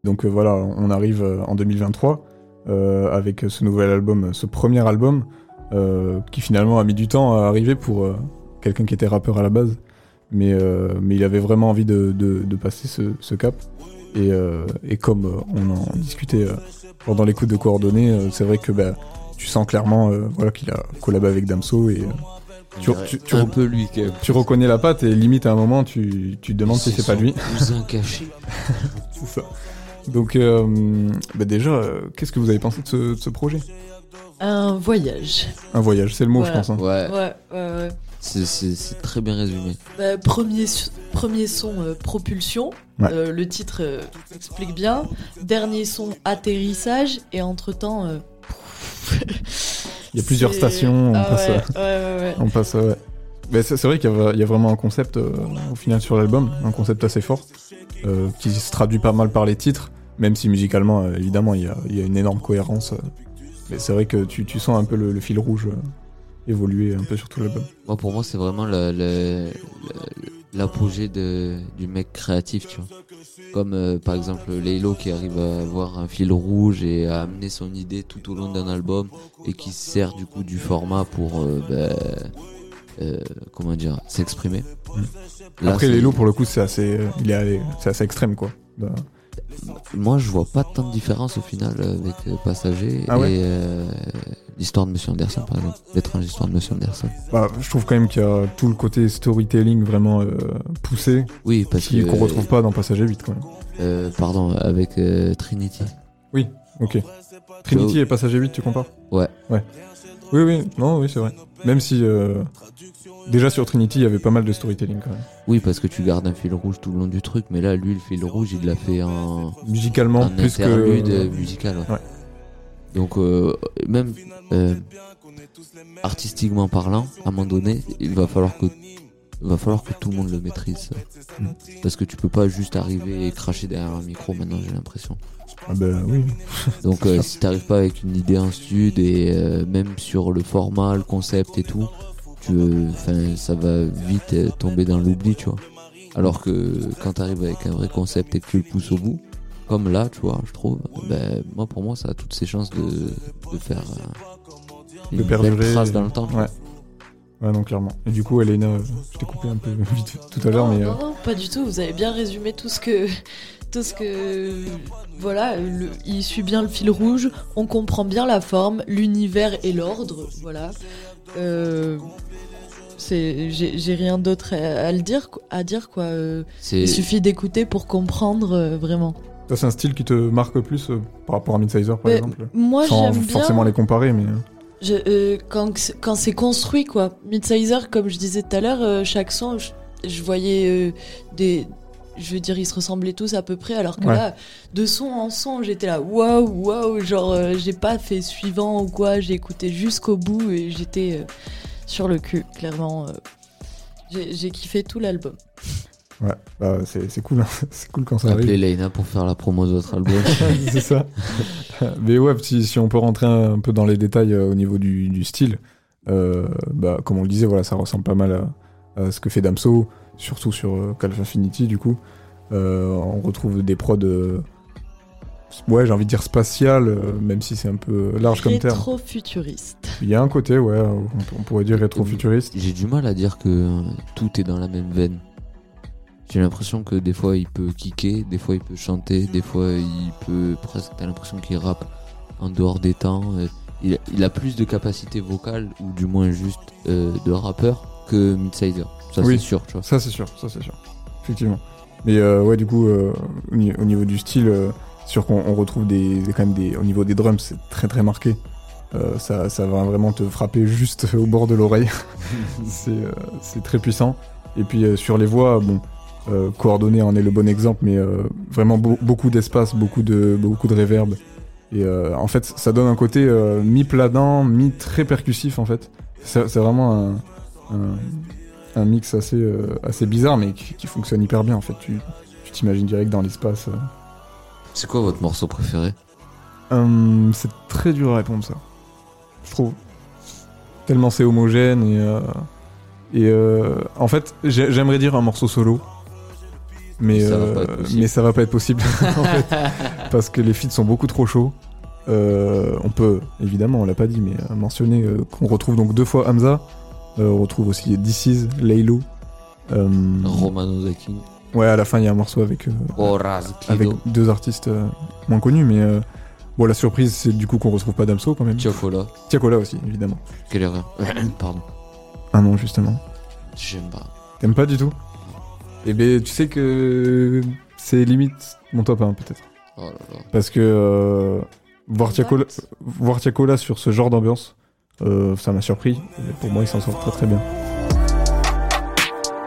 Donc euh, voilà, on arrive euh, en 2023 euh, avec ce nouvel album, ce premier album, euh, qui finalement a mis du temps à arriver pour quelqu'un qui était rappeur à la base. Mais, euh, mais il avait vraiment envie de, de, de passer ce, ce cap. Et, euh, et comme on en discutait pendant l'écoute de coordonnées, c'est vrai que bah, tu sens clairement euh, voilà, qu'il a collabé avec Damso et euh, Tu- On dirait tu- tu- un peu lui quand même. tu reconnais la patte et limite à un moment tu, tu te demandes si c'est pas lui. Cousin caché. c'est ça. Donc euh, bah déjà, euh, qu'est-ce que vous avez pensé de ce, de ce projet? Un voyage. Un voyage, c'est le mot Voilà. je pense. hein. Ouais, Ouais, ouais, ouais. c'est- c'est c'est très bien résumé. Bah, premier, su- premier son euh, propulsion, Ouais. Euh, le titre euh, explique bien. Dernier son atterrissage et entre temps. Il y a plusieurs stations, on passe, ouais, euh, ouais, ouais, ouais. On passe, ouais. Mais c'est c'est vrai qu'il y, a- il y a vraiment un concept euh, au final sur l'album, un concept assez fort, euh, qui se traduit pas mal par les titres, même si musicalement, euh, évidemment, il y a, une énorme cohérence. mais c'est vrai que tu, sens un peu le, fil rouge euh, évoluer un peu sur tout l'album. Moi, pour moi, c'est vraiment l'apogée du mec créatif, tu vois. Comme par exemple Laylo qui arrive à avoir un fil rouge et à amener son idée tout au long d'un album et qui se sert du coup du format pour, ben, euh, comment dire, s'exprimer. Après, c'est- Lelo, pour le coup, c'est assez, euh, il est allé- c'est assez extrême, quoi. Bah, Moi, je vois pas tant de différence au final avec euh, Passager Ah et l'histoire de Monsieur Anderson, par exemple. L'étrange histoire de Monsieur Anderson. bah, je trouve quand même qu'il y a tout le côté storytelling vraiment poussé, Oui, parce qu'on retrouve pas dans Passager 8, quand même. pardon, avec Trinity. Ok. Trinity et Passager 8, tu compares? Ouais. Ouais. Oui, oui, non, oui, c'est vrai. Même si, euh, déjà sur Trinity, il y avait pas mal de storytelling, quand même. Oui, parce que tu gardes un fil rouge tout le long du truc, mais là, lui, le fil rouge, il l'a fait en, Musicalement, en plus interlude que... musical. ouais. Ouais. Donc, euh, même euh, artistiquement parlant, à un moment donné, il va falloir que il va falloir que tout le monde le maîtrise. ça. Mm. Parce que tu peux pas juste arriver et cracher derrière un micro maintenant, j'ai l'impression. Ah bah oui. Donc euh, si t'arrives pas avec une idée en stud et euh, même sur le format, le concept et tout, tu, enfin, ça va vite euh, tomber dans l'oubli, tu vois. Alors que quand t'arrives avec un vrai concept et que tu le pousses au bout, comme là, tu vois, je trouve, ben, moi pour moi ça a toutes ses chances de, de faire euh, une De belle perdurer. trace dans le temps. Ouais. Ouais, non, clairement. Et du coup, Elena, je t'ai coupé un peu vite tout à l'heure, non, mais... euh, non, non, pas du tout. Vous avez bien résumé tout ce que. Tout ce que. Voilà, le- il suit bien le fil rouge, on comprend bien la forme, l'univers et l'ordre. Voilà. Euh, c'est- J'ai rien d'autre à, à le dire, à dire, quoi. Euh, C'est Il suffit d'écouter pour comprendre euh, vraiment. c'est un style qui te marque plus euh, par rapport à Midsizer, par Mais exemple Moi, Sans j'aime bien. forcément les comparer, mais... Je- euh, quand c'est- quand c'est construit quoi. Midsizer, comme je disais tout à l'heure, euh, chaque son, je, je voyais euh, des, je veux dire, ils se ressemblaient tous à peu près, alors que Ouais. là, de son en son, j'étais là, waouh, waouh, genre, euh, j'ai pas fait suivant ou quoi, j'ai écouté jusqu'au bout et j'étais euh, sur le cul, clairement. euh. J'ai kiffé tout l'album. Ouais, bah, c'est cool, hein. c'est cool quand ça arrive. appeler Leïna pour faire la promo de votre album. c'est ça. Mais ouais, si, si on peut rentrer un, peu dans les détails euh, au niveau du, du style, euh, bah, comme on le disait, voilà, ça ressemble pas mal à, à ce que fait Damso, surtout sur euh, Calf Infinity, du coup. Euh, on retrouve des prods, euh, ouais, j'ai envie de dire spatiales, euh, même si c'est un peu large comme terme. Rétro-futuriste. Il y a un côté, ouais, on, on pourrait dire rétro-futuriste. J'ai du mal à dire que tout est dans la même veine. J'ai l'impression que des fois il peut kicker, des fois il peut chanter, des fois il peut presque. T'as l'impression qu'il rappe en dehors des temps. Il, il a plus de capacité vocale ou du moins juste euh, de rappeur que Midsider. Ça Oui. c'est sûr, tu vois. Ça, c'est sûr, ça, c'est sûr. Effectivement. Mais euh, ouais, du coup, euh, au, ni- au niveau du style, euh, c'est sûr qu'on on retrouve des, des- quand même des. Au niveau des drums, c'est très très marqué. Euh, ça, ça va vraiment te frapper juste au bord de l'oreille. c'est euh, c'est très puissant. Et puis euh, sur les voix, bon, euh, coordonné en est le bon exemple, mais euh, vraiment beau- beaucoup d'espace, beaucoup de, beaucoup de réverb. Et euh, en fait, ça donne un côté euh, mi-planant, mi-très percussif en fait. C'est c'est vraiment un, un, un mix assez, euh, assez bizarre, mais qui, qui fonctionne hyper bien en fait. Tu t'imagines direct dans l'espace. euh. C'est quoi votre morceau préféré? Hum, c'est très dur à répondre ça. Je trouve. Tellement c'est homogène et. euh, et en fait, j'ai- j'aimerais dire un morceau solo. Mais Ça va euh, pas mais ça va pas être possible en fait, parce que les feats sont beaucoup trop chauds. On peut évidemment, on l'a pas dit, mais mentionner qu'on retrouve donc deux fois Hamza. Euh, on retrouve aussi This Is, Laylo. Euh, Romano Zacchini. ouais, à la fin il y a un morceau avec euh, avec Kido. deux artistes euh, moins connus, mais euh, bon, la surprise, c'est du coup qu'on retrouve pas Damso quand même. Tiakola. Tiakola aussi, évidemment. Quelle erreur. Pardon. Ah non, justement. J'aime pas. T'aimes pas du tout Eh ben, tu sais que c'est limite mon top 1 peut-être. Oh là là. Parce que euh, voir, Tiakola, voir Tiakola sur ce genre d'ambiance, euh, ça m'a surpris. Et pour moi, il s'en sort très très bien.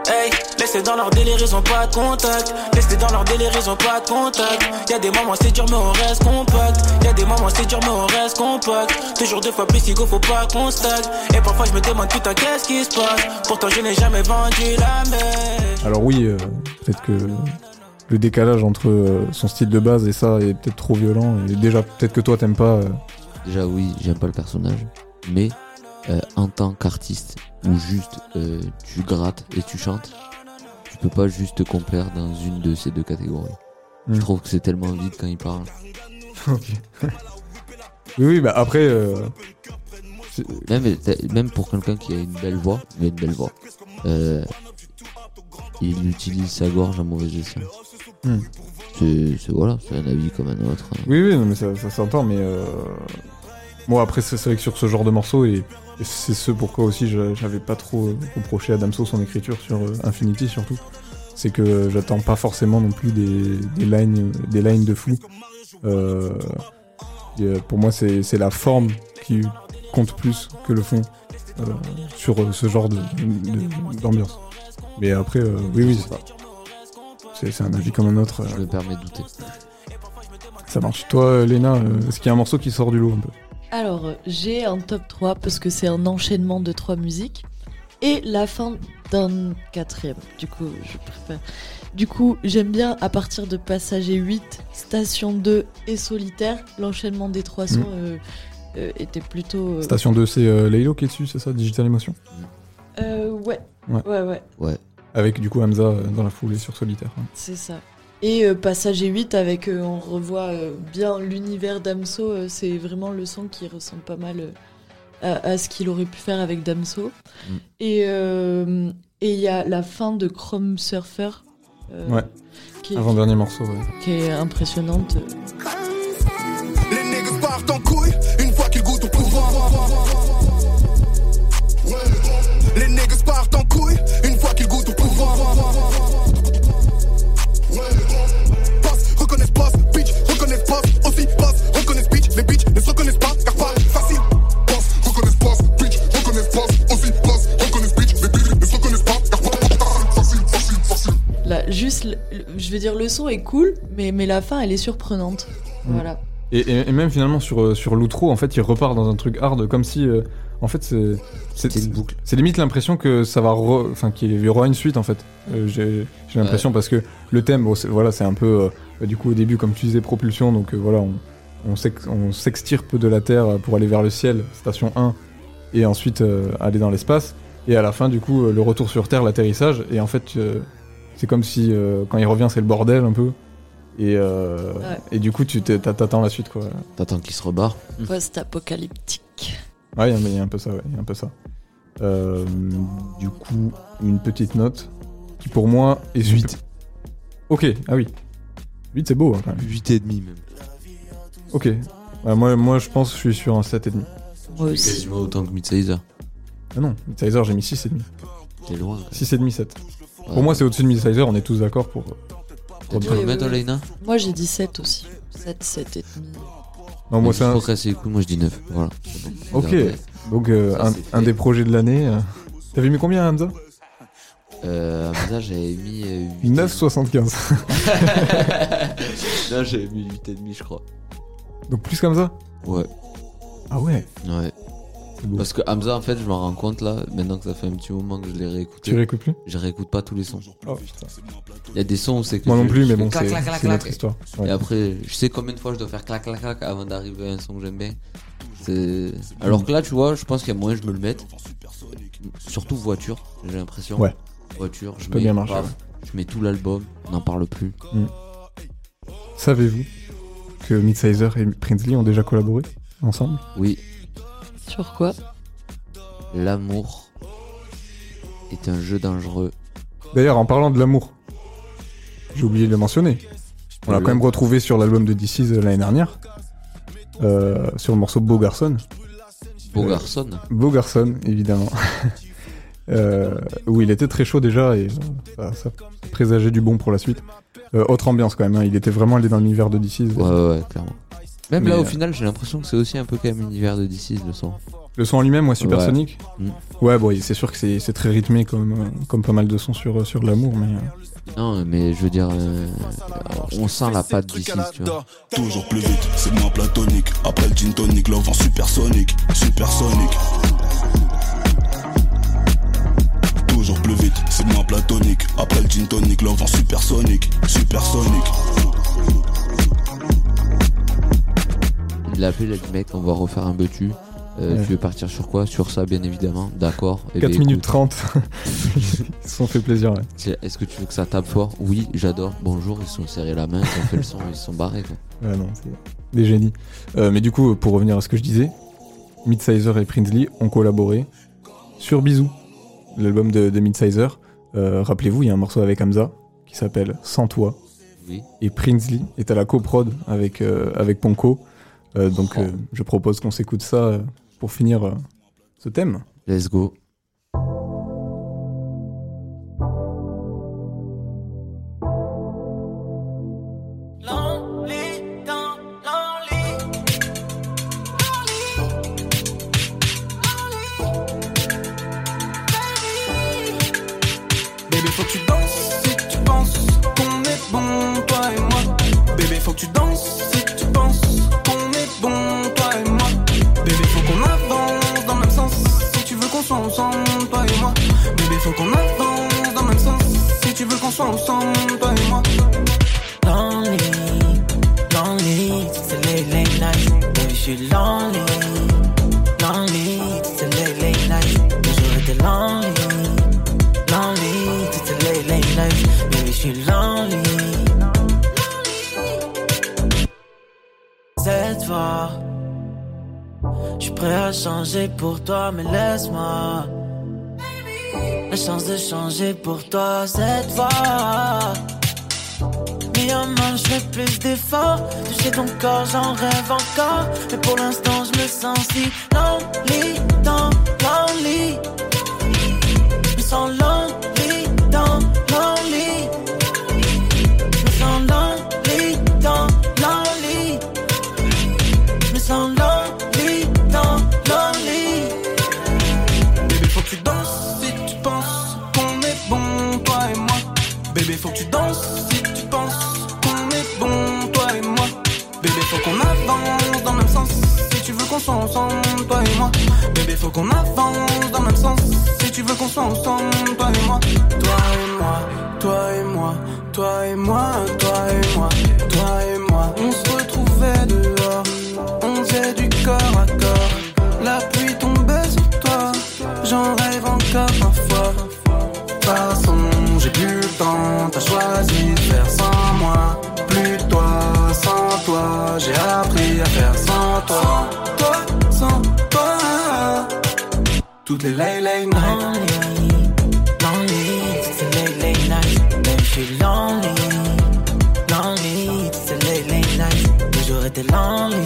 Hey, laissez dans leur délire, ils ont pas de contact. Laissez dans leur délire, ils ont pas de contact. Y'a des moments c'est dur, mais on reste compact. Y'a des moments c'est dur, mais on reste compact. Toujours deux fois plus, Igo, faut pas qu'on stagne. Et parfois je me demande putain, qu'est-ce qui se passe? Pourtant je n'ai jamais vendu la mèche. Alors oui, euh, peut-être que le décalage entre euh, son style de base et ça est peut-être trop violent. Et déjà, peut-être que toi, t'aimes pas. euh, Déjà, oui, j'aime pas le personnage. Mais euh, en tant qu'artiste, ou juste euh, tu grattes et tu chantes, tu peux pas juste te complaire dans une de ces deux catégories. Je Hmm. trouve que c'est tellement vide quand il parle. Ok. oui, oui, bah après. euh, Même, même pour quelqu'un qui a une belle voix, il a une belle voix. euh, il utilise sa gorge à mauvais escient. Hmm. C'est c'est- voilà, c'est un avis comme un autre. hein. Oui, oui, non, mais ça, ça s'entend, mais. Bon, après, c'est vrai que sur ce genre de morceau, et, et c'est ce pourquoi aussi j'avais pas trop euh, reproché à Damso son écriture sur euh, Infinity surtout. C'est que j'attends pas forcément non plus des, des, lines, des lines de fou. Euh, pour moi, c'est la forme qui compte plus que le fond euh, sur ce genre de- de- d'ambiance. Mais après, euh, oui, oui, c'est- un avis comme un autre. Je me permets de douter. ça marche. Toi, Léna, est-ce qu'il y a un morceau qui sort du lot un peu? Alors, j'ai un top 3 parce que c'est un enchaînement de trois musiques et la fin d'un quatrième. Du coup, je préfère. Du coup, j'aime bien à partir de Passager 8, Station 2 et Solitaire. L'enchaînement des trois sons Mm. euh, euh, était plutôt. euh, Station 2, c'est euh, Laylo qui est dessus, c'est ça Digital Emotion? Euh, ouais. Ouais. ouais, ouais, Ouais. Avec du coup Hamza dans la foulée sur Solitaire. ouais. c'est ça. Et euh, Passager 8, avec euh, on revoit euh, bien l'univers d'Amso, euh, c'est vraiment le son qui ressemble pas mal euh, à, à ce qu'il aurait pu faire avec Damso. Mm. Et euh, et il y a la fin de Chrome Surfer. euh, Ouais. Qui est, Avant-dernier morceau, ouais. qui est impressionnante. Les partent en couille ne se reconnaissent pas, car pas facile. Passe, reconnaissent pas, bitch, reconnaissent pas, aussi passe, reconnaissent bitch, les bitch ne se reconnaissent pas, car pas facile, facile, facile. Là, juste, le- le- je veux dire, le son est cool, mais, mais la fin, elle est surprenante. Mm. Voilà. Et, et- et même finalement sur, euh, sur l'outro, en fait, il repart dans un truc hard, comme si. euh, en fait, c'est. C'est une boucle. c'est limite l'impression que ça va. re- Enfin, qu'il y aura une suite, en fait. Euh, J'ai j'ai l'impression parce que le thème, bon, voilà, c'est un peu. euh, du coup, au début, comme tu disais, propulsion, donc euh, voilà, on, on s'ex- on s'extirpe de la Terre pour aller vers le ciel, station 1, et ensuite euh, aller dans l'espace. Et à la fin, du coup, euh, le retour sur Terre, l'atterrissage, et en fait, euh, c'est comme si euh, quand il revient, c'est le bordel un peu. Et, euh, Ouais. et du coup, tu t'es- t'a- t'attends la suite, quoi. T'attends qu'il se rebarre. Post-apocalyptique. Ouais, il y a- il y, a un peu ça, ouais, il y a un peu ça. Euh, du coup, une petite note qui pour moi est 8. Ok, ah oui. 8 c'est beau hein, quand même. 8 et demi même. Ok. Ouais, moi, moi je pense que je suis sur un 7,5. Moi aussi. Quasiment autant que Midsizer. Ah non, Midsizer j'ai mis 6,5. T'es loin. quand 6,5, 7. même. Pour moi c'est au-dessus de Midsizer, on est tous d'accord pour... T'as dû Oui, le oui, mettre, oui. Leïna Moi, j'ai dit 7 aussi. 7, 7 et demi. Non, moi c'est un... Pour casser les couilles, moi je dis 9. Voilà. bon. Ok. Donc euh, Ça, un, des projets de l'année. euh. T'avais mis combien Hamza? Euh, Hamza, j'avais mis. euh, 8 9,75. non, j'avais mis 8 et demi, je crois. Donc plus comme ça Ouais. Ah ouais. Ouais. Parce que Hamza, en fait, je m'en rends compte là, maintenant que ça fait un petit moment que je l'ai réécouté. Tu réécoutes plus Je réécoute pas tous les sons. Oh putain. Il y a des sons où c'est que. Moi je- non plus, mais bon, c'est notre histoire. Ouais. Et après, je sais combien de fois je dois faire clac clac clac avant d'arriver à un son que j'aime bien. C'est. Alors que là, tu vois, je pense qu'il y a moyen que je me le mette. Surtout voiture, j'ai l'impression. Ouais. Voiture, je peut mets, bien marcher, paf, ouais. je mets tout l'album, on n'en parle plus. Savez-vous que Midsizer et Prinsley ont déjà collaboré ensemble Oui, Sur quoi? L'amour est un jeu dangereux. D'ailleurs, en parlant de l'amour, j'ai oublié de le mentionner. On l'a quand même retrouvé sur l'album de DC's l'année dernière, euh, sur le morceau Beau Garçon. Beau Euh, garçon. Beau Garçon, évidemment. Euh, où il était très chaud déjà et euh, ça, ça présageait du bon pour la suite. Euh, autre ambiance quand même, hein, il était vraiment allé dans l'univers de DC's. Ouais, ouais, ouais, clairement. Même Mais, là, au euh, final, j'ai l'impression que c'est aussi un peu quand même l'univers de DC's le son. Le son en lui-même, ouais, Supersonic. Mm. Ouais, bon, c'est sûr que c'est c'est très rythmé comme, euh, comme pas mal de sons sur, sur l'amour, mais. euh, Non, mais je veux dire, euh, on sent la patte DC's, tu vois. Toujours plus vite, c'est moins platonique. Après le gin tonic, en supersonique, supersonique. Toujours plus vite, c'est moins platonique. Après le gin tonic, love en supersonique, supersonique. Il l'a appelé, il a dit mec, on va refaire un betu. Euh, Ouais. Tu veux partir sur quoi? Sur ça, bien évidemment. D'accord. Eh 4 ben, minutes écoute, 30. Ils se sont fait plaisir, ouais. Est-ce que tu veux que ça tape fort? Oui, j'adore. Bonjour, ils se sont serrés la main, ils ont fait le son, ils se sont barrés. Quoi. Ouais, non, c'est des génies. Euh, mais du coup, pour revenir à ce que je disais, Midsizer et Prinsley ont collaboré sur Bisou, l'album de, de Midsizer. Euh, Rappelez-vous, il y a un morceau avec Hamza qui s'appelle Sans toi. Oui. Et Prinsley est à la coprod avec, euh, avec Ponko. Euh, donc Oh. je propose qu'on s'écoute ça pour finir ce thème. Let's go. J'en rêve encore. Mais pour l'instant, je me sens si lonely, dans lonely. Je me sens lonely, dans lonely. Je me sens lonely, dans lonely. Je me sens lonely, dans lonely. Bébé, faut que tu danses si tu penses qu'on est bon, toi et moi. Bébé, faut que tu danses si qu'on soit toi et moi. Bébé, faut qu'on avance dans le même sens si tu veux qu'on soit ensemble, toi et moi. Toi et moi, toi et moi, toi et moi, toi et moi, toi et moi. On se retrouvait dehors, on faisait du corps à corps. La pluie tombait sur toi, j'en rêve encore parfois. De toute façon, j'ai plus le temps, t'as choisi de faire sans moi. Plus toi, sans toi, j'ai appris à faire sans toi. Toutes les late late nights. Lonely, lonely, c'est late nights. Baby, je suis lonely, lonely, c'est les late nights. Toujours été lonely,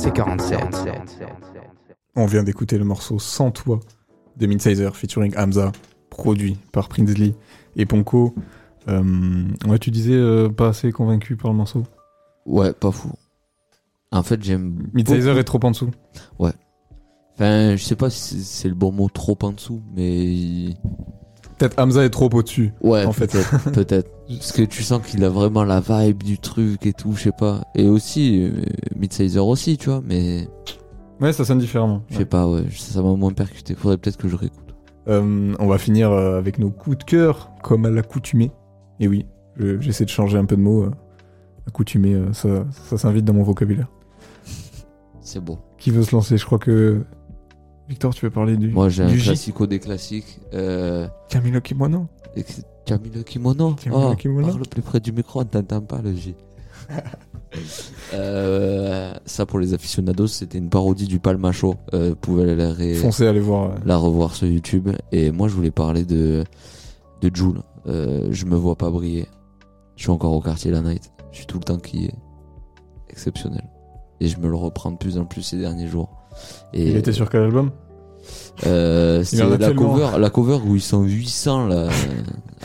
RC47. On vient d'écouter le morceau Sans toi de Midsizer featuring Hamza, produit par Prinsley et Ponko. Euh, ouais, tu disais euh, pas assez convaincu par le morceau? Ouais, pas fou. En fait, j'aime. Midsizer est trop en dessous. Ouais. Enfin, je sais pas si c'est le bon mot trop en dessous, mais. Peut-être Hamza est trop au-dessus. Ouais, en fait. peut-être. peut-être. Parce que tu sens qu'il a vraiment la vibe du truc et tout, je sais pas. Et aussi, euh, Midsizer aussi, tu vois, mais. Ouais, ça sonne différemment. Je sais pas, ouais, ça m'a moins percuté. Faudrait peut-être que je réécoute. Euh, on va finir euh, avec nos coups de cœur, comme à l'accoutumée. Et oui, je- j'essaie de changer un peu de mots. euh, accoutumée, euh, ça, ça s'invite dans mon vocabulaire. C'est beau. Qui veut se lancer? Je crois que. Victor, tu veux parler du. Moi, j'ai un J? classico des classiques. Euh... Camilo Kimono. Camilo Kimono. Camilo oh, Kimono. Parle plus près du micro, on t'entend pas le J. Euh, ça pour les aficionados, c'était une parodie du Palmacho. Euh, vous pouvez la, ré- Foncez, allez voir. euh, la revoir sur YouTube. Et moi, je voulais parler de de Joule. Euh, je me vois pas briller. Je suis encore au quartier la night. Je suis tout le temps qui est exceptionnel. Et je me le reprends de plus en plus ces derniers jours. Et Il était sur quel album? Euh, c'est la tellement. cover, la cover où ils sont 800 là.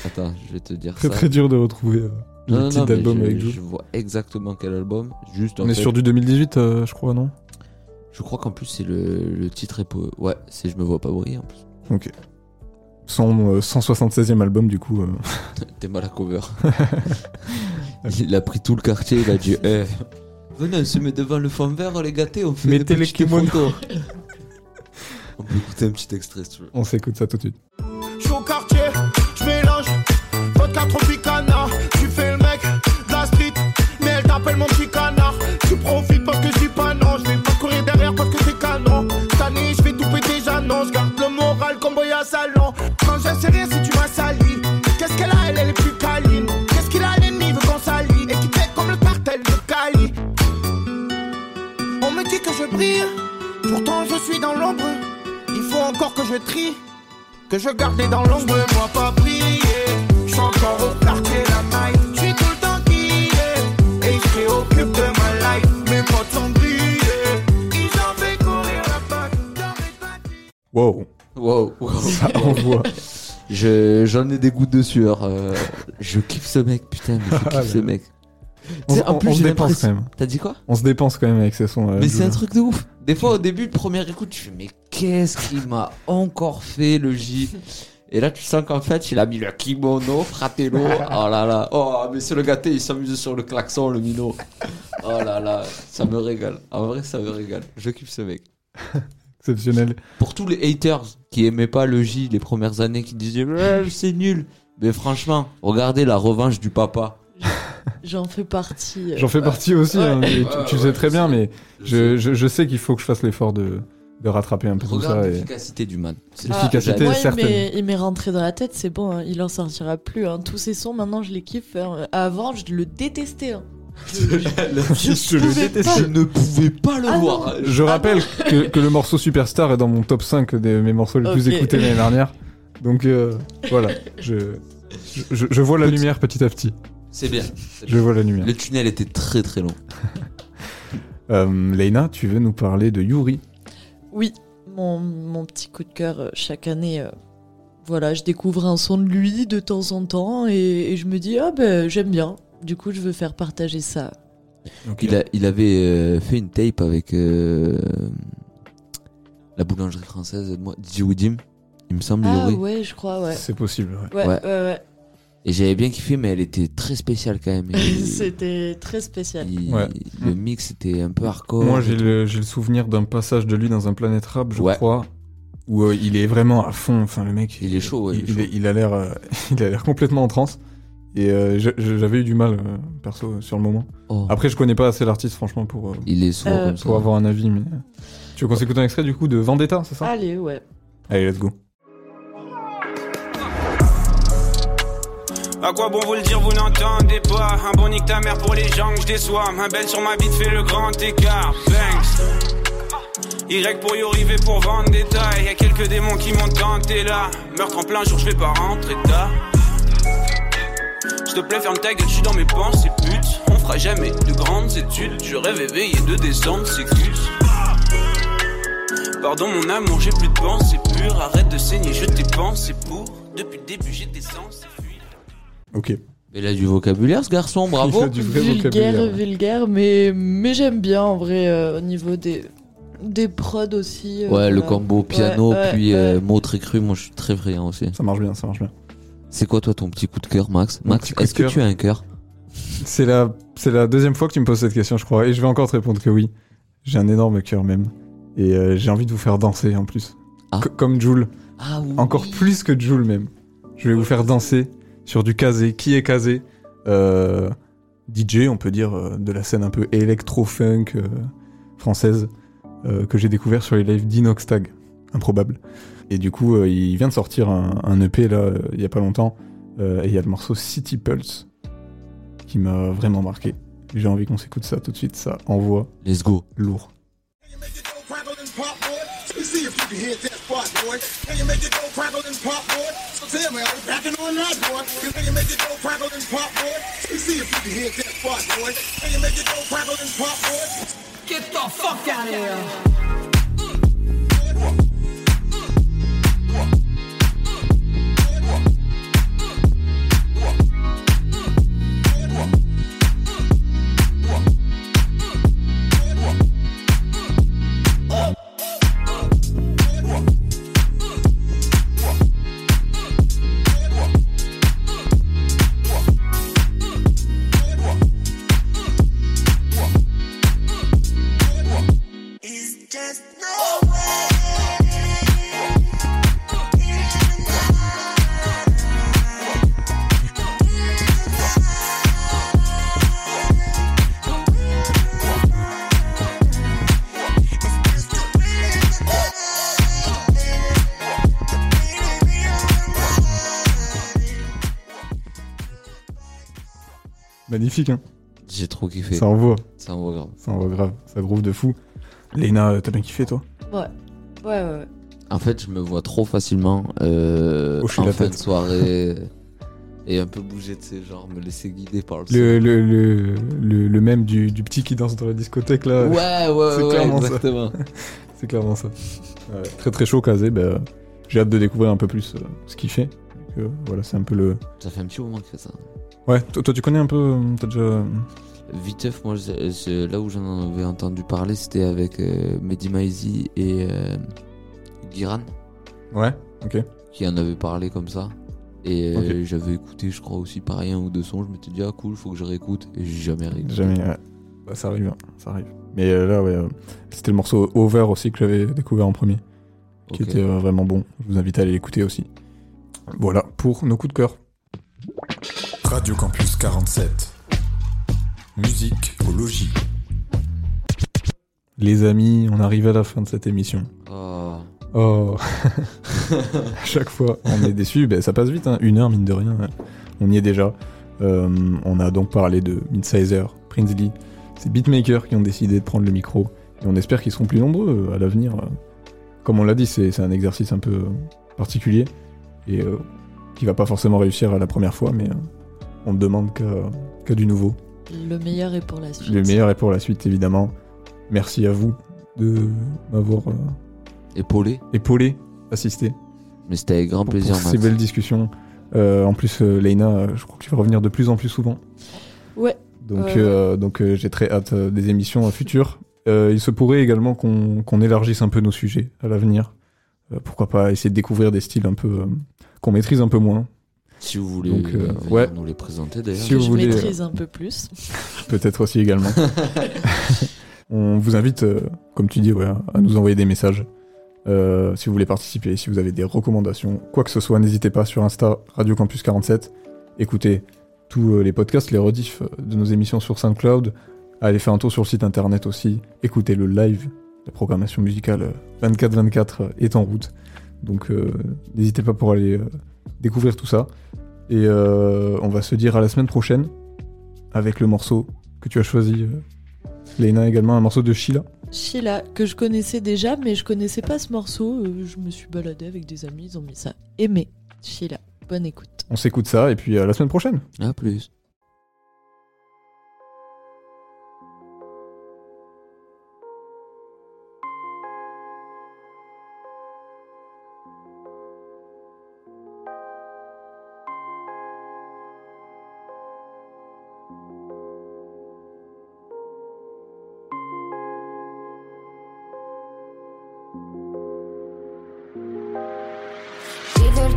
Attends, je vais te dire Très ça. très dur de retrouver euh, Non, le non, titre d'album avec je vois exactement quel album. Juste On est fait, sur du 2018, euh, je crois, non? Je crois qu'en plus c'est le, le titre est Ouais, c'est Je me vois pas briller en plus. Ok. Son euh, 176e album, du coup. euh, T'es mal à cover. il a pris tout le quartier, il a dit Eh, Venez, on se met devant le fond vert, les gâtés, on fait Mettez des les petites kimonos. photos. on peut écouter un petit extrait si tu veux. on s'écoute ça tout de suite. Je suis au quartier, je mélange vodka tropicana. Tu fais le mec de la street, mais elle t'appelle mon petit encore que je trie que je gardais dans l'ombre, me vois pas briller. Je suis encore au quartier la night, je suis tout le temps guillé. Et je préoccupe de ma life, mes potes sont brillés. Ils ont fait courir la bague dans mes Wow. Wow, wow. Ça envoie. Je, j'en ai des gouttes de sueur. euh, je kiffe ce mec, putain, mais je kiffe Ah, ce mec. On, en plus, on se dépense quand même. T'as dit quoi? On se dépense quand même avec ces sons. euh, Mais c'est un truc de ouf. Des fois, au début, première écoute, tu fais, mais qu'est-ce qu'il m'a encore fait, le J? Et là, tu sens qu'en fait, il a mis le kimono, fratello. Oh là là. Oh, mais c'est le gâté, il s'amuse sur le klaxon, le minot. Oh là là. Ça me régale. En vrai, ça me régale. Je kiffe ce mec. Exceptionnel. Pour tous les haters qui aimaient pas le J les premières années, qui disaient, c'est nul. Mais franchement, regardez la revanche du papa. J'en fais partie. euh. J'en fais partie aussi, hein, Ouais. et tu, Ouais, tu ouais, sais très bien, mais Je je, sais qu'il faut que je fasse l'effort de, de rattraper un peu tout ça. Et... l'efficacité du man. C'est Ah, L'efficacité il certaine. m'est- il m'est rentré dans la tête, c'est bon, hein, il en sortira plus. hein. Tous ces sons, maintenant, je les kiffe. hein. Avant, je le détestais. hein. Je, Je le pas. Je ne pouvais pas le Ah voir. non. Je rappelle que, que le morceau Superstar est dans mon top 5 de mes morceaux les plus écoutés l'année dernière. Donc euh, voilà, je, je, je vois la lumière petit à petit. C'est bien. Je bien. vois la lumière. Le tunnel était très très long. Euh, Leïna, tu veux nous parler de Yuri? Oui, mon, mon petit coup de cœur euh, chaque année. euh, voilà, je découvre un son de lui de temps en temps et, et je me dis, ah ben j'aime bien. Du coup, je veux faire partager ça. Il, a- il avait euh, fait une tape avec euh, la boulangerie française moi, DJ Widim, il me semble, Ah Yuri. ouais, je crois, ouais. C'est possible, ouais. Ouais, Ouais. ouais, ouais. Et j'avais bien kiffé, mais elle était très spéciale quand même. C'était très spécial. il- Ouais. Le mix était un peu hardcore. Moi, j'ai le, souvenir d'un passage de lui dans un Planète Rap, je Ouais. crois, où euh, il est vraiment à fond. Enfin, le mec, Il est chaud, ouais, il est il, chaud. est- il a l'air, euh, il a l'air complètement en transe. Et euh, j'avais eu du mal, euh, perso, sur le moment. Oh, Après, je connais pas assez l'artiste, franchement, pour, euh, il est souvent Euh, comme ça. pour avoir un avis. Mais tu veux qu'on s'écoute un extrait du coup de Vendetta, c'est ça? Allez, ouais. Allez, let's go. À quoi bon vous le dire, vous n'entendez pas Un bon nique ta mère pour les gens que je déçois Ma belle sur ma bite fait le grand écart Banks Y pour Yuri, V pour Vendetta Y'a quelques démons qui m'ont tenté là Meurtre en plein jour, je vais pas rentrer tard S'il te plaît ferme ta gueule, je suis dans mes pensées pute On fera jamais de grandes études. Je rêve éveillé de descendre sécus. Pardon mon amour, j'ai plus de pensée pure. Arrête de saigner, je t'ai pensé pour. Depuis le début, j'étais censé fuir. Ok. Il a du vocabulaire ce garçon, bravo. Il a du vrai vulgaire, vocabulaire. vulgaire, mais, mais j'aime bien en vrai euh, au niveau des, des prods aussi. euh, Ouais, le combo piano Ouais, ouais, puis ouais. euh, mots très crus, moi je suis très friand aussi. Ça marche bien, ça marche bien. C'est quoi toi ton petit coup de cœur, Max? Mon Max, est-ce que tu as un cœur? C'est la, c'est la deuxième fois que tu me poses cette question, je crois, et je vais encore te répondre que oui. J'ai un énorme cœur même. Et euh, j'ai envie de vous faire danser en plus. Ah. Comme Jules. Ah oui. Encore plus que Jules même. Je vais vous faire danser sur du casé. Qui est casé Euh, DJ, on peut dire, euh, de la scène un peu électro-funk euh, française, euh, que j'ai découvert sur les lives d'Inoxtag. Improbable. Et du coup, il vient de sortir un, un EP là, il y a pas longtemps, et il y a le morceau City Pulse, qui m'a vraiment marqué. J'ai envie qu'on s'écoute ça tout de suite, ça envoie Let's go. lourd. You can hit that spot, boy. Can you make it go crackle and pop, boy? So tell me, are we backing on that, boy? Can you make it go crackle and pop, boy? Let see if you can hit that spot, boy. Can you make it go crackle and pop, boy? Get the fuck out of here. Magnifique, hein J'ai trop kiffé. Ça envoie, Ça envoie grave. ça envoie grave, ça groove de fou. Léna, euh, t'as bien kiffé toi Ouais, ouais, ouais. ouais. En fait, je me vois trop facilement euh, en la fin tête. de soirée et un peu bouger de ces genres, me laisser guider par le, le, le, le, le, le même du, du petit qui danse dans la discothèque là. Ouais, ouais, c'est ouais, clairement ça. exactement. C'est clairement ça. Ouais, très très chaud casé, bah, j'ai hâte de découvrir un peu plus euh, ce qu'il fait. Donc, euh, voilà, c'est un peu le. Ça fait un petit moment qu'il fait ça. Ouais, toi, toi, tu connais un peu, euh, t'as déjà. Viteuf, moi, je- je- là où j'en avais entendu parler, c'était avec euh, Mehdi Maizi et euh, Guiran, Ouais, ok. qui en avaient parlé comme ça. Et euh, j'avais écouté, je crois, aussi pareil un ou deux sons. Je m'étais dit, ah cool, faut que je réécoute. Et j'ai jamais réécouté. Jamais. ouais. Bah, ça arrive, hein, ça arrive. Mais euh, là, ouais, euh, c'était le morceau Over aussi que j'avais découvert en premier, qui était euh, vraiment bon. Je vous invite à aller l'écouter aussi. Voilà pour nos coups de cœur. Radio Campus 47. Musique au logis. Les amis, on arrive à la fin de cette émission. Oh. Oh À chaque fois, on est déçu. Ben, ça passe vite, hein. une heure, mine de rien. ouais. On y est déjà. Euh, on a donc parlé de Midsizer, Prince Lee. C'est Beatmakers qui ont décidé de prendre le micro. Et on espère qu'ils seront plus nombreux euh, à l'avenir. euh. Comme on l'a dit, c'est un exercice un peu particulier. Et euh, qui va pas forcément réussir à la première fois, mais euh, on ne demande qu'à qu'à du nouveau. Le meilleur est pour la suite. Le meilleur est pour la suite, évidemment. Merci à vous de m'avoir euh, Épaulé. épaulé, assisté Mais c'était avec grand pour, plaisir, pour ces belles discussions. Euh, en plus, euh, Leïna, euh, je crois que tu vas revenir de plus en plus souvent. Ouais. Donc, euh, donc euh, j'ai très hâte euh, des émissions futures. Euh, il se pourrait également qu'on qu'on élargisse un peu nos sujets à l'avenir. Euh, pourquoi pas essayer de découvrir des styles un peu euh, qu'on maîtrise un peu moins. Si vous voulez Donc, euh, ouais. nous les présenter d'ailleurs. Si vous je voulez, maîtrise un peu plus. Peut-être aussi également. On vous invite, euh, comme tu dis, ouais, à nous envoyer des messages. Euh, si vous voulez participer, si vous avez des recommandations, quoi que ce soit, n'hésitez pas sur Insta Radio Campus 47. Écoutez tous les podcasts, les rediffs de nos émissions sur SoundCloud. Allez faire un tour sur le site internet aussi. Écoutez le live. La programmation musicale 24-24 est en route. Donc euh, n'hésitez pas pour aller euh, découvrir tout ça. Et euh, on va se dire à la semaine prochaine avec le morceau que tu as choisi. Euh, Léna également, un morceau de Sheila. Sheila, que je connaissais déjà, mais je connaissais pas ce morceau. euh, Je me suis baladée avec des amis, ils ont mis ça. Aimé, Sheila. Bonne écoute. On s'écoute ça et puis à la semaine prochaine. À plus.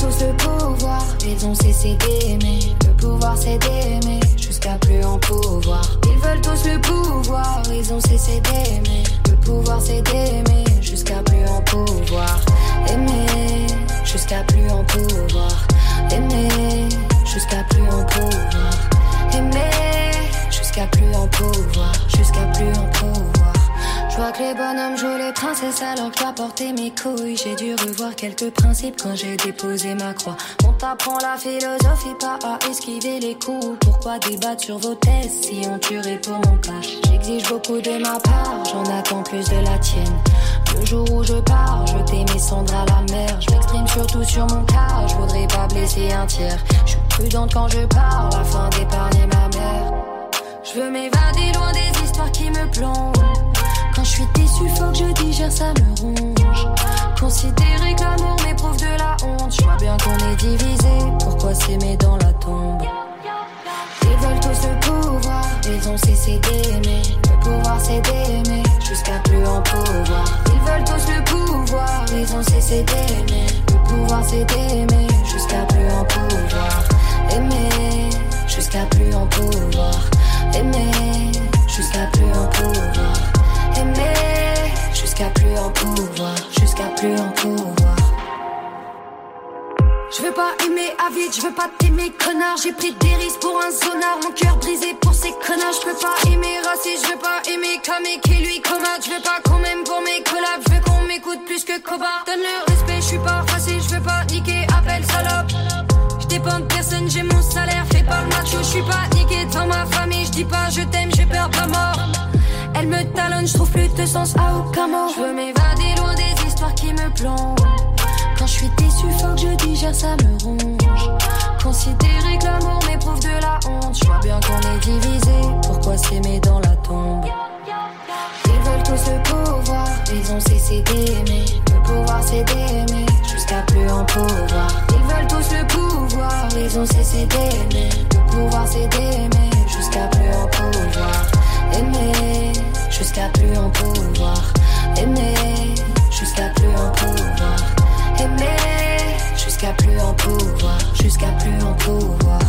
Tous le pouvoir, ils ont cessé d'aimer. Le pouvoir c'est d'aimer jusqu'à plus en pouvoir. Ils veulent tous le pouvoir, ils ont cessé d'aimer. Le pouvoir c'est d'aimer jusqu'à plus en pouvoir. Aimer jusqu'à plus en pouvoir. Aimer jusqu'à plus en pouvoir. Aimer jusqu'à plus en pouvoir. Jusqu'à plus en pouvoir. Je vois que les bonhommes jouent les princesses alors que je dois porter mes couilles. J'ai dû revoir quelques principes quand j'ai déposé ma croix. On t'apprend la philosophie, pas à esquiver les coups. Pourquoi débattre sur vos tests si on tuerait pour mon cash? J'exige beaucoup de ma part, j'en attends plus de la tienne. Le jour où je pars, jeter mes cendres à la mer. Je m'exprime surtout sur mon cas, je voudrais pas blesser un tiers. Je suis prudente quand je parle afin d'épargner ma mère. Je veux m'évader loin des histoires qui me plongent. Je suis déçu, faut que je digère, ça me ronge. Considérer que l'amour m'éprouve de la honte. Je vois bien qu'on est divisé, pourquoi s'aimer dans la tombe? Ils veulent tous le pouvoir, ils ont cessé d'aimer. Le pouvoir c'est d'aimer, jusqu'à plus en pouvoir. Ils veulent tous le pouvoir, ils ont cessé d'aimer. Le pouvoir c'est d'aimer, jusqu'à plus en pouvoir. Aimer, jusqu'à plus en pouvoir. Aimer, jusqu'à plus en pouvoir. Jusqu'à plus en pouvoir. Jusqu'à plus en pouvoir. Je veux pas aimer à vide, je veux pas t'aimer connard. J'ai pris des risques pour un sonar, mon cœur brisé pour ces connards. Je peux pas aimer raciste, je veux pas aimer Kamé qui lui commode Je veux pas qu'on m'aime pour mes collabs, je veux qu'on m'écoute plus que Koba. Donne le respect, je suis pas facile, je veux pas niquer, appelle salope. Je de personne, j'ai mon salaire, fais pas le macho Je suis pas niqué devant ma famille, je dis pas je t'aime, Elle me talonne, je trouve plus de sens à aucun mot Je veux m'évader loin des histoires qui me plongent quand je suis déçu, faut que je digère, ça me ronge. Considérer que l'amour m'éprouve de la honte. Je vois bien qu'on est divisé, pourquoi s'aimer dans la tombe? Ils veulent tous le pouvoir, ils ont cessé d'aimer. Le pouvoir c'est d'aimer, jusqu'à plus en pouvoir. Ils veulent tous le pouvoir, ils ont cessé d'aimer. Le pouvoir c'est d'aimer, jusqu'à plus en pouvoir. Aimer, jusqu'à plus en pouvoir. Aimer, jusqu'à plus en pouvoir. Aimer jusqu'à plus en pouvoir, jusqu'à plus en pouvoir.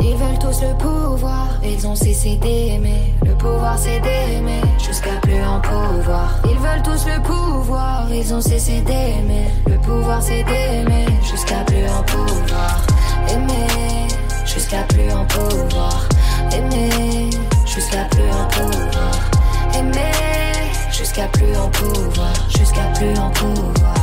Ils veulent tous le pouvoir, ils ont cessé d'aimer. Le pouvoir c'est d'aimer, jusqu'à plus en pouvoir. Ils veulent tous le pouvoir, ils ont cessé d'aimer. Le pouvoir c'est d'aimer, jusqu'à plus en pouvoir. Aimer jusqu'à plus en pouvoir. Aimer jusqu'à plus en pouvoir. Aimer jusqu'à plus en pouvoir, jusqu'à plus en pouvoir.